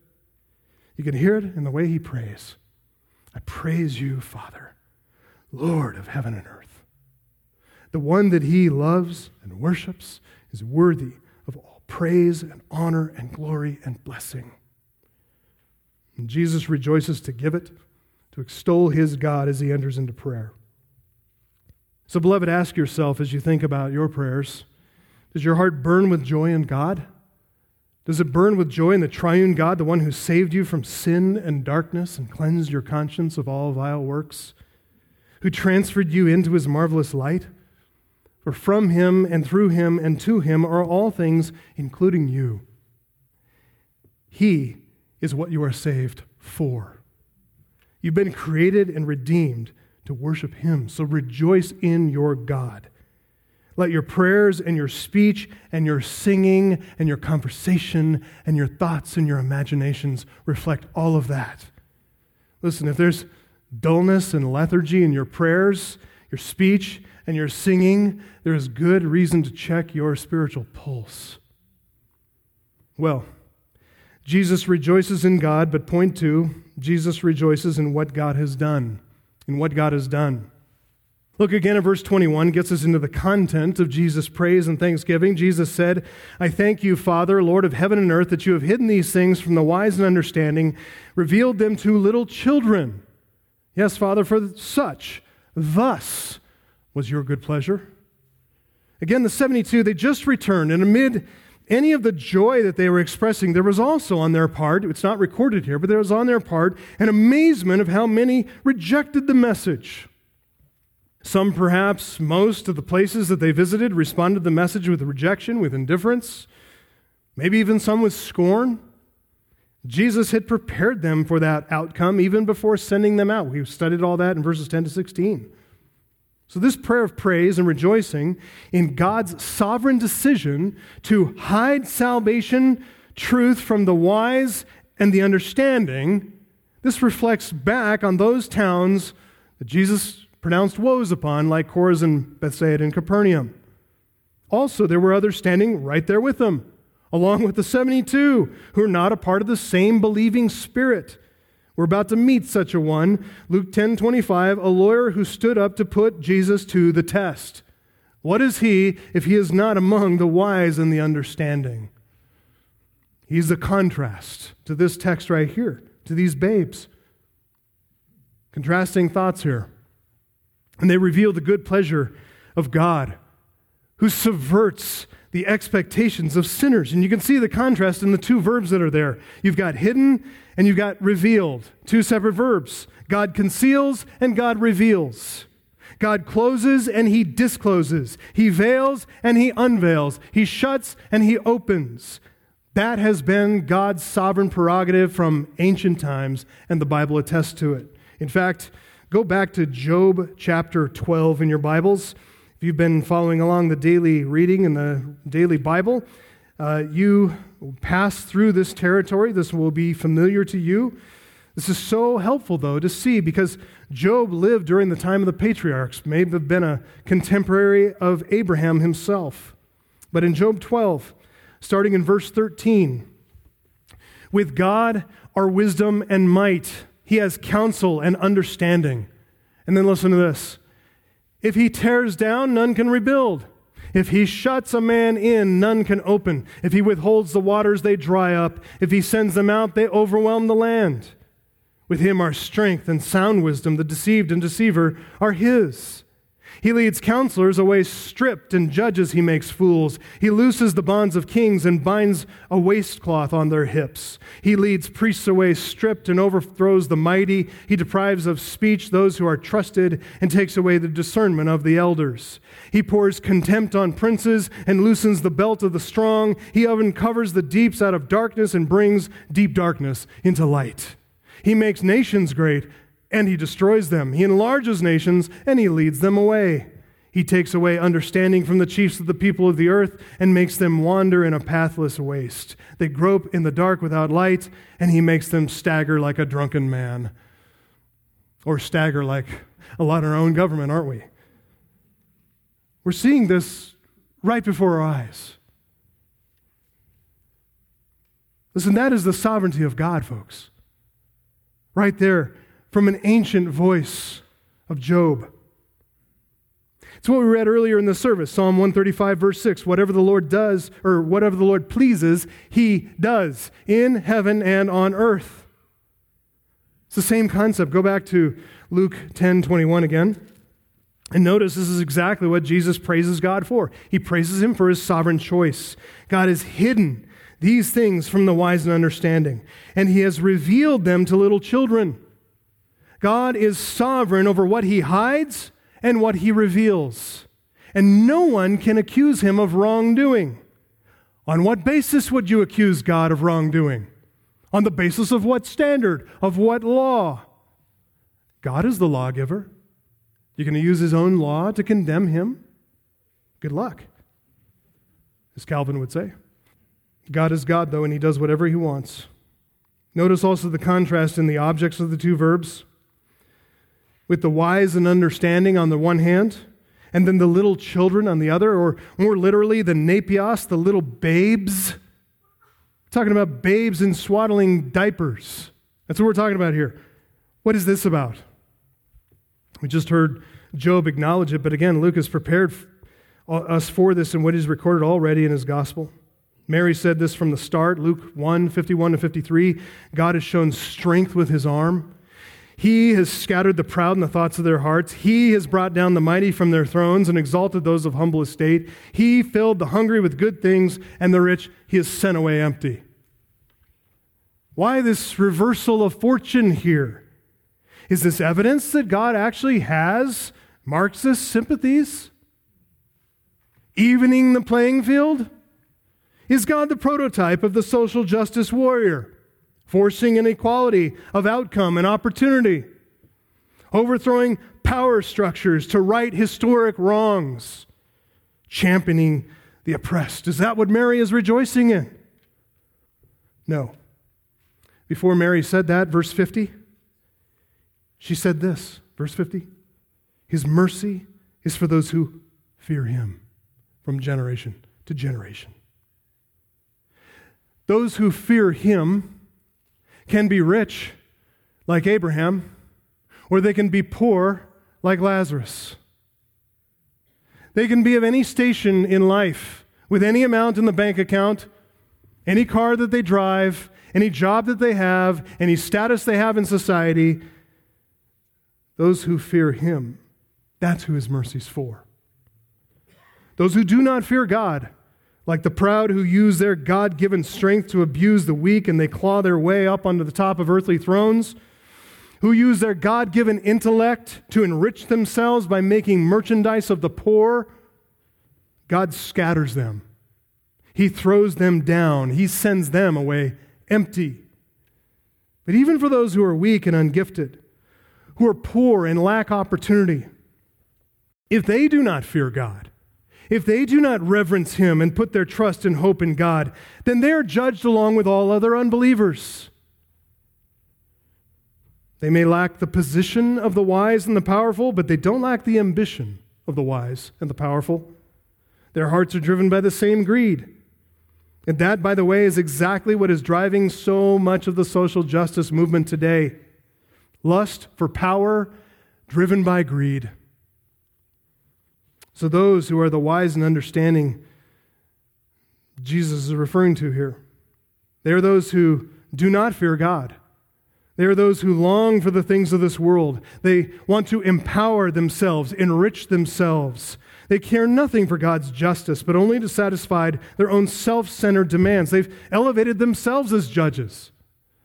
You can hear it in the way he prays. I praise you, Father, Lord of heaven and earth. The one that he loves and worships is worthy of all praise and honor and glory and blessing. And Jesus rejoices to give it, to extol his God as he enters into prayer. So, beloved, ask yourself as you think about your prayers does your heart burn with joy in God? Does it burn with joy in the triune God, the one who saved you from sin and darkness and cleansed your conscience of all vile works? Who transferred you into his marvelous light? For from him and through him and to him are all things, including you. He is what you are saved for. You've been created and redeemed to worship him. So rejoice in your God. Let your prayers and your speech and your singing and your conversation and your thoughts and your imaginations reflect all of that. Listen, if there's dullness and lethargy in your prayers, your speech, and your singing, there is good reason to check your spiritual pulse. Well, Jesus rejoices in God, but point two, Jesus rejoices in what God has done. In what God has done. Look again at verse 21, gets us into the content of Jesus' praise and thanksgiving. Jesus said, I thank you, Father, Lord of heaven and earth, that you have hidden these things from the wise and understanding, revealed them to little children. Yes, Father, for such, thus was your good pleasure. Again, the 72, they just returned, and amid any of the joy that they were expressing, there was also on their part, it's not recorded here, but there was on their part an amazement of how many rejected the message. Some, perhaps most of the places that they visited, responded to the message with rejection, with indifference, maybe even some with scorn. Jesus had prepared them for that outcome even before sending them out. We studied all that in verses 10 to 16. So, this prayer of praise and rejoicing in God's sovereign decision to hide salvation, truth from the wise and the understanding, this reflects back on those towns that Jesus pronounced woes upon, like Chorazin, Bethsaida, and Capernaum. Also, there were others standing right there with them, along with the 72 who are not a part of the same believing spirit. We're about to meet such a one. Luke 10 25, a lawyer who stood up to put Jesus to the test. What is he if he is not among the wise and the understanding? He's the contrast to this text right here, to these babes. Contrasting thoughts here. And they reveal the good pleasure of God, who subverts the expectations of sinners. And you can see the contrast in the two verbs that are there. You've got hidden and you've got revealed, two separate verbs. God conceals and God reveals. God closes and he discloses. He veils and he unveils. He shuts and he opens. That has been God's sovereign prerogative from ancient times, and the Bible attests to it. In fact, Go back to Job chapter 12 in your Bibles. If you've been following along the daily reading in the daily Bible, uh, you pass through this territory. This will be familiar to you. This is so helpful, though, to see because Job lived during the time of the patriarchs, may have been a contemporary of Abraham himself. But in Job 12, starting in verse 13, with God are wisdom and might he has counsel and understanding. And then listen to this if he tears down, none can rebuild. If he shuts a man in, none can open. If he withholds the waters, they dry up. If he sends them out, they overwhelm the land. With him are strength and sound wisdom. The deceived and deceiver are his. He leads counselors away stripped, and judges he makes fools. He looses the bonds of kings and binds a waistcloth on their hips. He leads priests away stripped and overthrows the mighty. He deprives of speech those who are trusted and takes away the discernment of the elders. He pours contempt on princes and loosens the belt of the strong. He uncovers the deeps out of darkness and brings deep darkness into light. He makes nations great and he destroys them. He enlarges nations, and he leads them away. He takes away understanding from the chiefs of the people of the earth and makes them wander in a pathless waste. They grope in the dark without light, and he makes them stagger like a drunken man. Or stagger like a lot in our own government, aren't we? We're seeing this right before our eyes. Listen, that is the sovereignty of God, folks. Right there from an ancient voice of Job. It's what we read earlier in the service, Psalm 135, verse 6. Whatever the Lord does, or whatever the Lord pleases, he does in heaven and on earth. It's the same concept. Go back to Luke 10 21 again. And notice this is exactly what Jesus praises God for. He praises him for his sovereign choice. God has hidden these things from the wise and understanding, and he has revealed them to little children. God is sovereign over what he hides and what he reveals. And no one can accuse him of wrongdoing. On what basis would you accuse God of wrongdoing? On the basis of what standard? Of what law? God is the lawgiver. You're going to use his own law to condemn him? Good luck, as Calvin would say. God is God, though, and he does whatever he wants. Notice also the contrast in the objects of the two verbs with the wise and understanding on the one hand, and then the little children on the other, or more literally, the nepios, the little babes. We're talking about babes in swaddling diapers. That's what we're talking about here. What is this about? We just heard Job acknowledge it, but again, Luke has prepared uh, us for this in what he's recorded already in his gospel. Mary said this from the start, Luke 1 51 to 53. God has shown strength with his arm. He has scattered the proud in the thoughts of their hearts. He has brought down the mighty from their thrones and exalted those of humble estate. He filled the hungry with good things, and the rich he has sent away empty. Why this reversal of fortune here? Is this evidence that God actually has Marxist sympathies? Evening the playing field? Is God the prototype of the social justice warrior? Forcing inequality of outcome and opportunity, overthrowing power structures to right historic wrongs, championing the oppressed. Is that what Mary is rejoicing in? No. Before Mary said that, verse 50, she said this, verse 50 His mercy is for those who fear him from generation to generation. Those who fear him can be rich, like Abraham, or they can be poor, like Lazarus. They can be of any station in life, with any amount in the bank account, any car that they drive, any job that they have, any status they have in society. Those who fear Him, that's who His mercy's for. Those who do not fear God, like the proud who use their God given strength to abuse the weak and they claw their way up onto the top of earthly thrones, who use their God given intellect to enrich themselves by making merchandise of the poor, God scatters them. He throws them down, He sends them away empty. But even for those who are weak and ungifted, who are poor and lack opportunity, if they do not fear God, if they do not reverence him and put their trust and hope in God, then they are judged along with all other unbelievers. They may lack the position of the wise and the powerful, but they don't lack the ambition of the wise and the powerful. Their hearts are driven by the same greed. And that, by the way, is exactly what is driving so much of the social justice movement today lust for power driven by greed. So, those who are the wise and understanding, Jesus is referring to here, they are those who do not fear God. They are those who long for the things of this world. They want to empower themselves, enrich themselves. They care nothing for God's justice, but only to satisfy their own self centered demands. They've elevated themselves as judges,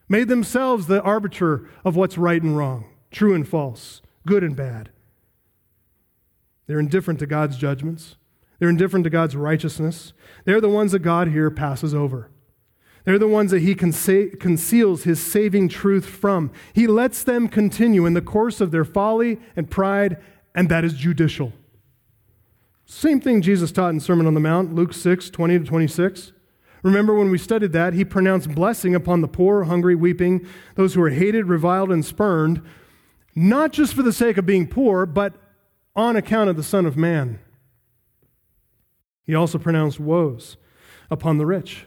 made themselves the arbiter of what's right and wrong, true and false, good and bad. They're indifferent to God's judgments. They're indifferent to God's righteousness. They're the ones that God here passes over. They're the ones that He conceals His saving truth from. He lets them continue in the course of their folly and pride, and that is judicial. Same thing Jesus taught in Sermon on the Mount, Luke 6, 20 to 26. Remember when we studied that, he pronounced blessing upon the poor, hungry, weeping, those who are hated, reviled, and spurned, not just for the sake of being poor, but on account of the Son of Man. He also pronounced woes upon the rich,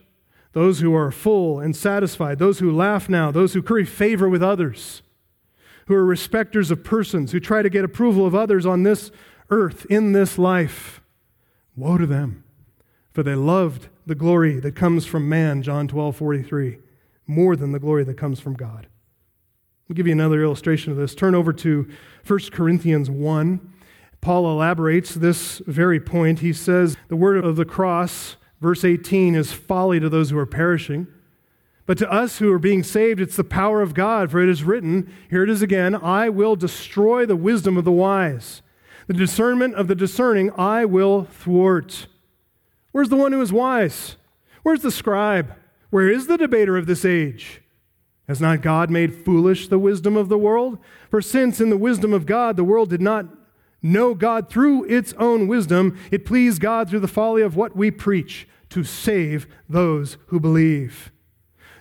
those who are full and satisfied, those who laugh now, those who curry favor with others, who are respecters of persons, who try to get approval of others on this earth, in this life. Woe to them, for they loved the glory that comes from man, John 12 43, more than the glory that comes from God. I'll give you another illustration of this. Turn over to 1 Corinthians 1. Paul elaborates this very point. He says, The word of the cross, verse 18, is folly to those who are perishing. But to us who are being saved, it's the power of God. For it is written, here it is again, I will destroy the wisdom of the wise. The discernment of the discerning I will thwart. Where's the one who is wise? Where's the scribe? Where is the debater of this age? Has not God made foolish the wisdom of the world? For since in the wisdom of God the world did not know God through its own wisdom, it pleased God through the folly of what we preach to save those who believe.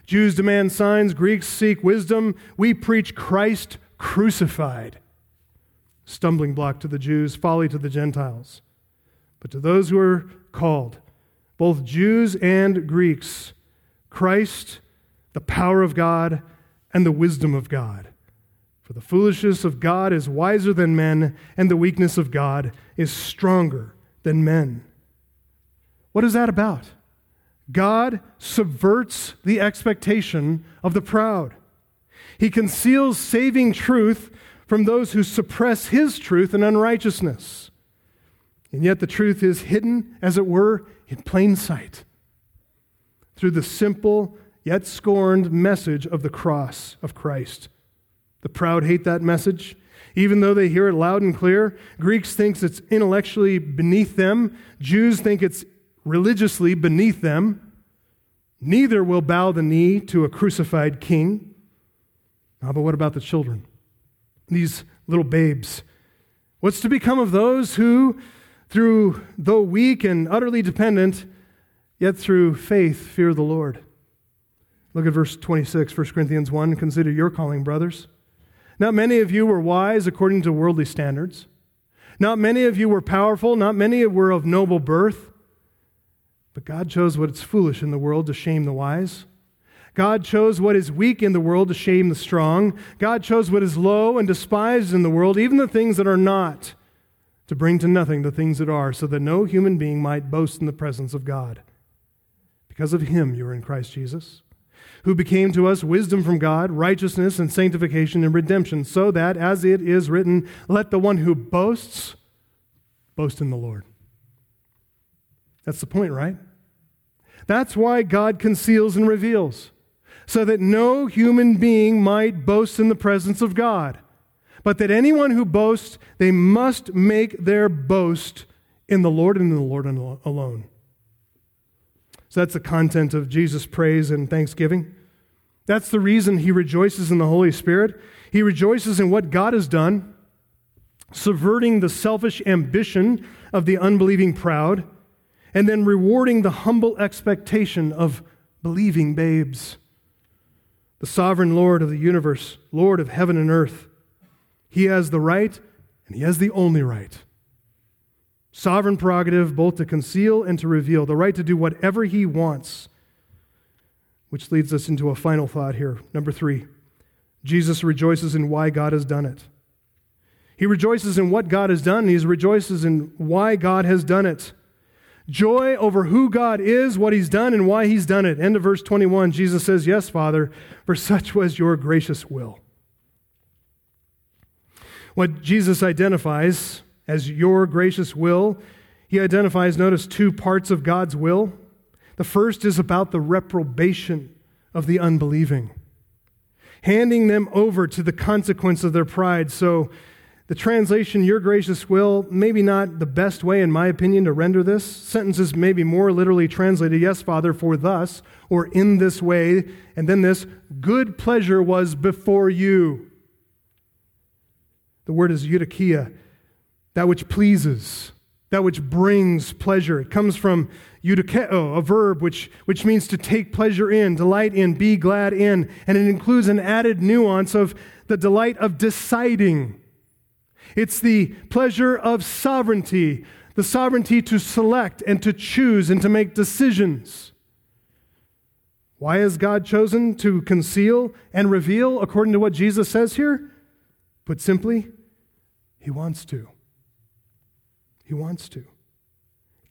Jews demand signs, Greeks seek wisdom. We preach Christ crucified. Stumbling block to the Jews, folly to the Gentiles. But to those who are called, both Jews and Greeks, Christ, the power of God, and the wisdom of God. For the foolishness of God is wiser than men, and the weakness of God is stronger than men. What is that about? God subverts the expectation of the proud. He conceals saving truth from those who suppress his truth in unrighteousness. And yet the truth is hidden, as it were, in plain sight through the simple yet scorned message of the cross of Christ. The proud hate that message. Even though they hear it loud and clear, Greeks think it's intellectually beneath them. Jews think it's religiously beneath them. Neither will bow the knee to a crucified king. Ah, but what about the children? These little babes. What's to become of those who, through though weak and utterly dependent, yet through faith fear the Lord? Look at verse 26, 1 Corinthians 1. Consider your calling, brothers. Not many of you were wise according to worldly standards. Not many of you were powerful. Not many were of noble birth. But God chose what is foolish in the world to shame the wise. God chose what is weak in the world to shame the strong. God chose what is low and despised in the world, even the things that are not, to bring to nothing the things that are, so that no human being might boast in the presence of God. Because of him you are in Christ Jesus, who became to us wisdom from God, righteousness and sanctification and redemption, so that, as it is written, let the one who boasts boast in the Lord. That's the point, right? That's why God conceals and reveals, so that no human being might boast in the presence of God. But that anyone who boasts, they must make their boast in the Lord and in the Lord alone. So that's the content of Jesus' praise and thanksgiving. That's the reason he rejoices in the Holy Spirit. He rejoices in what God has done, subverting the selfish ambition of the unbelieving proud and then rewarding the humble expectation of believing babes. The sovereign Lord of the universe, Lord of heaven and earth, he has the right and he has the only right. Sovereign prerogative both to conceal and to reveal, the right to do whatever he wants. Which leads us into a final thought here. Number three, Jesus rejoices in why God has done it. He rejoices in what God has done, he rejoices in why God has done it. Joy over who God is, what He's done, and why He's done it. End of verse 21, Jesus says, Yes, Father, for such was your gracious will. What Jesus identifies as your gracious will, He identifies, notice, two parts of God's will. The first is about the reprobation of the unbelieving, handing them over to the consequence of their pride. So, the translation, your gracious will, maybe not the best way, in my opinion, to render this. Sentences may be more literally translated, yes, Father, for thus, or in this way, and then this, good pleasure was before you. The word is eudokia, that which pleases, that which brings pleasure. It comes from eudokeo, a verb which, which means to take pleasure in, delight in, be glad in, and it includes an added nuance of the delight of deciding it's the pleasure of sovereignty, the sovereignty to select and to choose and to make decisions. Why has God chosen to conceal and reveal according to what Jesus says here? Put simply, He wants to. He wants to.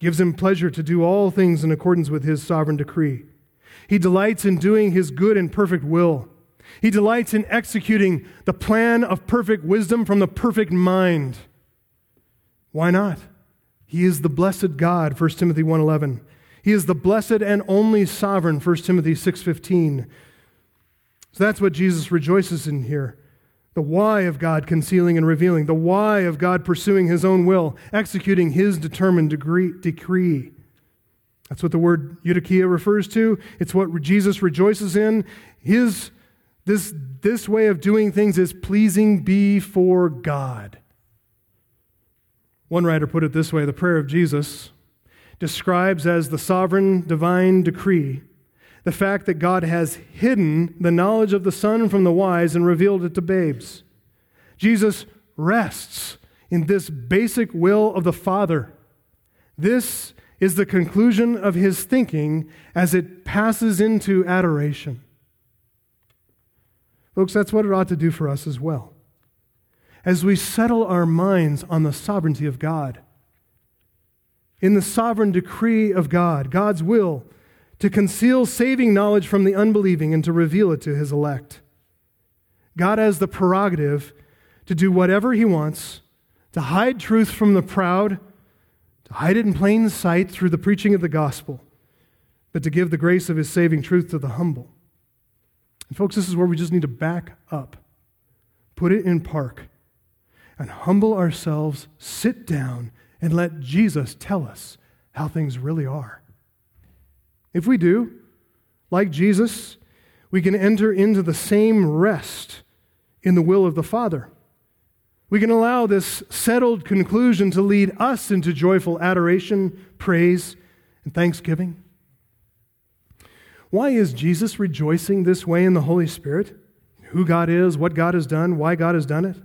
Gives Him pleasure to do all things in accordance with His sovereign decree. He delights in doing His good and perfect will. He delights in executing the plan of perfect wisdom from the perfect mind. Why not? He is the blessed God, 1 Timothy 1:11. He is the blessed and only sovereign, 1 Timothy 6:15. So that's what Jesus rejoices in here. The why of God concealing and revealing, the why of God pursuing his own will, executing his determined decree. That's what the word eudokia refers to. It's what Jesus rejoices in. His this, this way of doing things is pleasing before God. One writer put it this way the prayer of Jesus describes as the sovereign divine decree the fact that God has hidden the knowledge of the Son from the wise and revealed it to babes. Jesus rests in this basic will of the Father. This is the conclusion of his thinking as it passes into adoration. Folks, that's what it ought to do for us as well. As we settle our minds on the sovereignty of God, in the sovereign decree of God, God's will to conceal saving knowledge from the unbelieving and to reveal it to his elect. God has the prerogative to do whatever he wants to hide truth from the proud, to hide it in plain sight through the preaching of the gospel, but to give the grace of his saving truth to the humble. And, folks, this is where we just need to back up, put it in park, and humble ourselves, sit down, and let Jesus tell us how things really are. If we do, like Jesus, we can enter into the same rest in the will of the Father. We can allow this settled conclusion to lead us into joyful adoration, praise, and thanksgiving. Why is Jesus rejoicing this way in the Holy Spirit? Who God is, what God has done, why God has done it?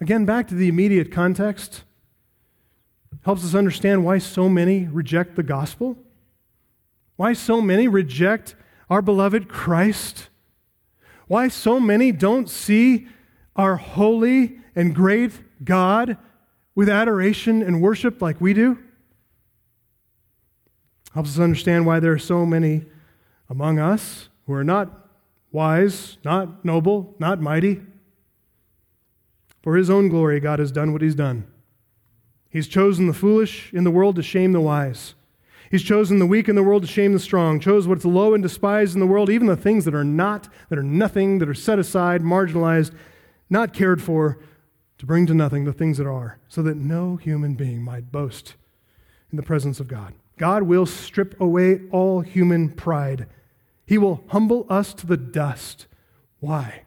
Again, back to the immediate context, helps us understand why so many reject the gospel, why so many reject our beloved Christ, why so many don't see our holy and great God with adoration and worship like we do? Helps us understand why there are so many among us who are not wise, not noble, not mighty. For his own glory, God has done what he's done. He's chosen the foolish in the world to shame the wise. He's chosen the weak in the world to shame the strong, chose what's low and despised in the world, even the things that are not, that are nothing, that are set aside, marginalized, not cared for, to bring to nothing the things that are, so that no human being might boast in the presence of God. God will strip away all human pride. He will humble us to the dust. Why?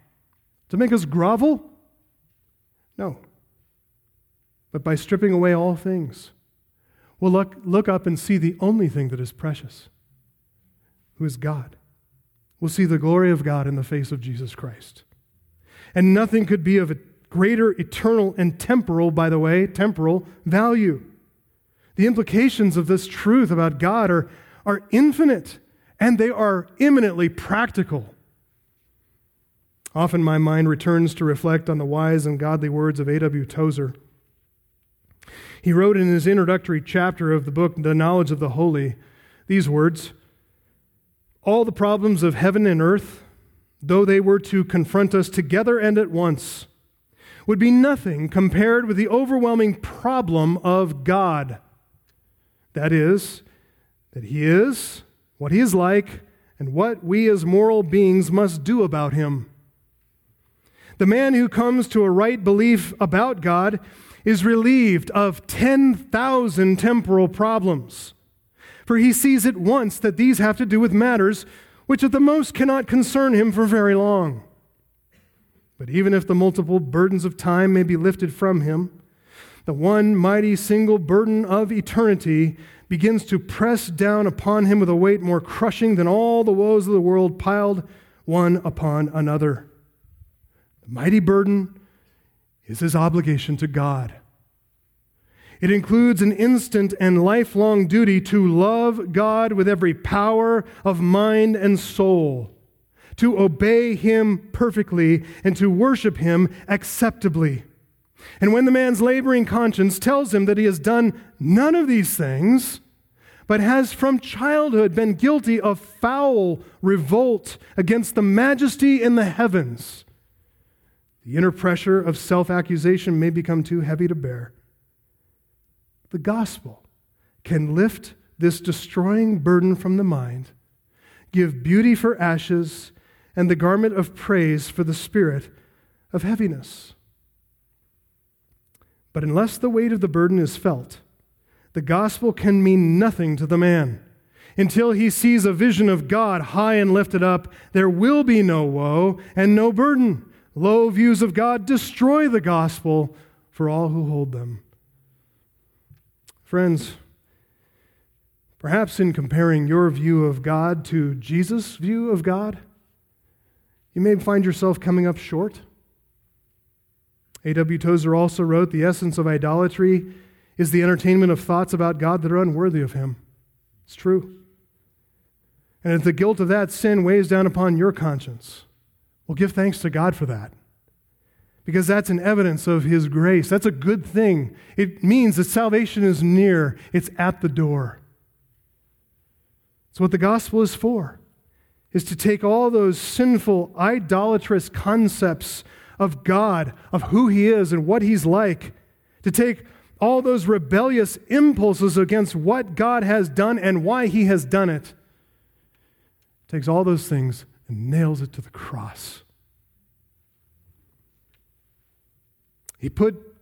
To make us grovel? No. But by stripping away all things, we'll look, look up and see the only thing that is precious, who is God. We'll see the glory of God in the face of Jesus Christ. And nothing could be of a greater eternal and temporal, by the way, temporal value. The implications of this truth about God are, are infinite and they are eminently practical. Often my mind returns to reflect on the wise and godly words of A.W. Tozer. He wrote in his introductory chapter of the book, The Knowledge of the Holy, these words All the problems of heaven and earth though they were to confront us together and at once, would be nothing compared with the overwhelming problem of God. That is, that He is, what He is like, and what we as moral beings must do about Him. The man who comes to a right belief about God is relieved of 10,000 temporal problems. For he sees at once that these have to do with matters which at the most cannot concern him for very long. But even if the multiple burdens of time may be lifted from him, the one mighty single burden of eternity begins to press down upon him with a weight more crushing than all the woes of the world piled one upon another. The mighty burden is his obligation to God. It includes an instant and lifelong duty to love God with every power of mind and soul, to obey Him perfectly, and to worship Him acceptably. And when the man's laboring conscience tells him that he has done none of these things, but has from childhood been guilty of foul revolt against the majesty in the heavens, the inner pressure of self accusation may become too heavy to bear the gospel can lift this destroying burden from the mind, give beauty for ashes, and the garment of praise for the spirit of heaviness. But unless the weight of the burden is felt, the gospel can mean nothing to the man. Until he sees a vision of God high and lifted up, there will be no woe and no burden. Low views of God destroy the gospel for all who hold them. Friends, perhaps in comparing your view of God to Jesus' view of God, you may find yourself coming up short. A.W. Tozer also wrote The essence of idolatry is the entertainment of thoughts about God that are unworthy of Him. It's true. And if the guilt of that sin weighs down upon your conscience, well, give thanks to God for that. Because that's an evidence of His grace. That's a good thing. It means that salvation is near, it's at the door. It's what the gospel is for, is to take all those sinful, idolatrous concepts of God, of who He is and what He's like, to take all those rebellious impulses against what God has done and why He has done it, takes all those things and nails it to the cross. He put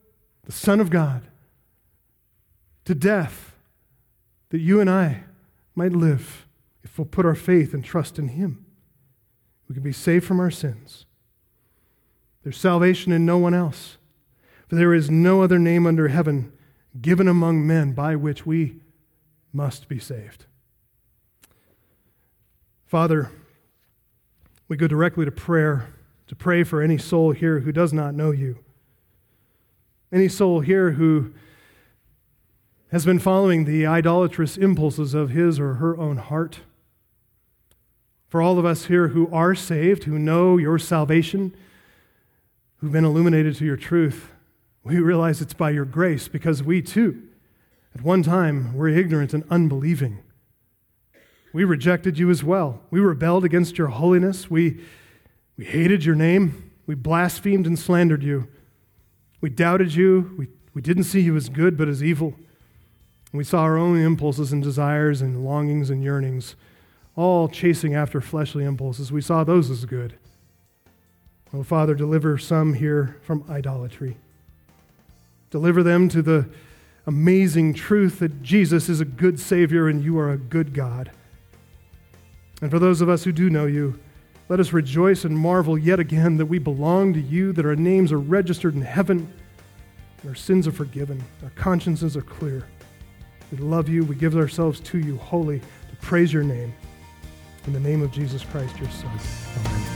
the Son of God to death that you and I might live if we'll put our faith and trust in Him. We can be saved from our sins. There's salvation in no one else. For there is no other name under heaven given among men by which we must be saved. Father, we go directly to prayer to pray for any soul here who does not know you. Any soul here who has been following the idolatrous impulses of his or her own heart. For all of us here who are saved, who know your salvation, who've been illuminated to your truth, we realize it's by your grace because we too, at one time, were ignorant and unbelieving. We rejected you as well. We rebelled against your holiness. We, we hated your name. We blasphemed and slandered you. We doubted you. We, we didn't see you as good, but as evil. We saw our own impulses and desires and longings and yearnings, all chasing after fleshly impulses. We saw those as good. Oh, Father, deliver some here from idolatry. Deliver them to the amazing truth that Jesus is a good Savior and you are a good God. And for those of us who do know you, let us rejoice and marvel yet again that we belong to you, that our names are registered in heaven, and our sins are forgiven, our consciences are clear. We love you. We give ourselves to you wholly to praise your name. In the name of Jesus Christ, your Son. Amen.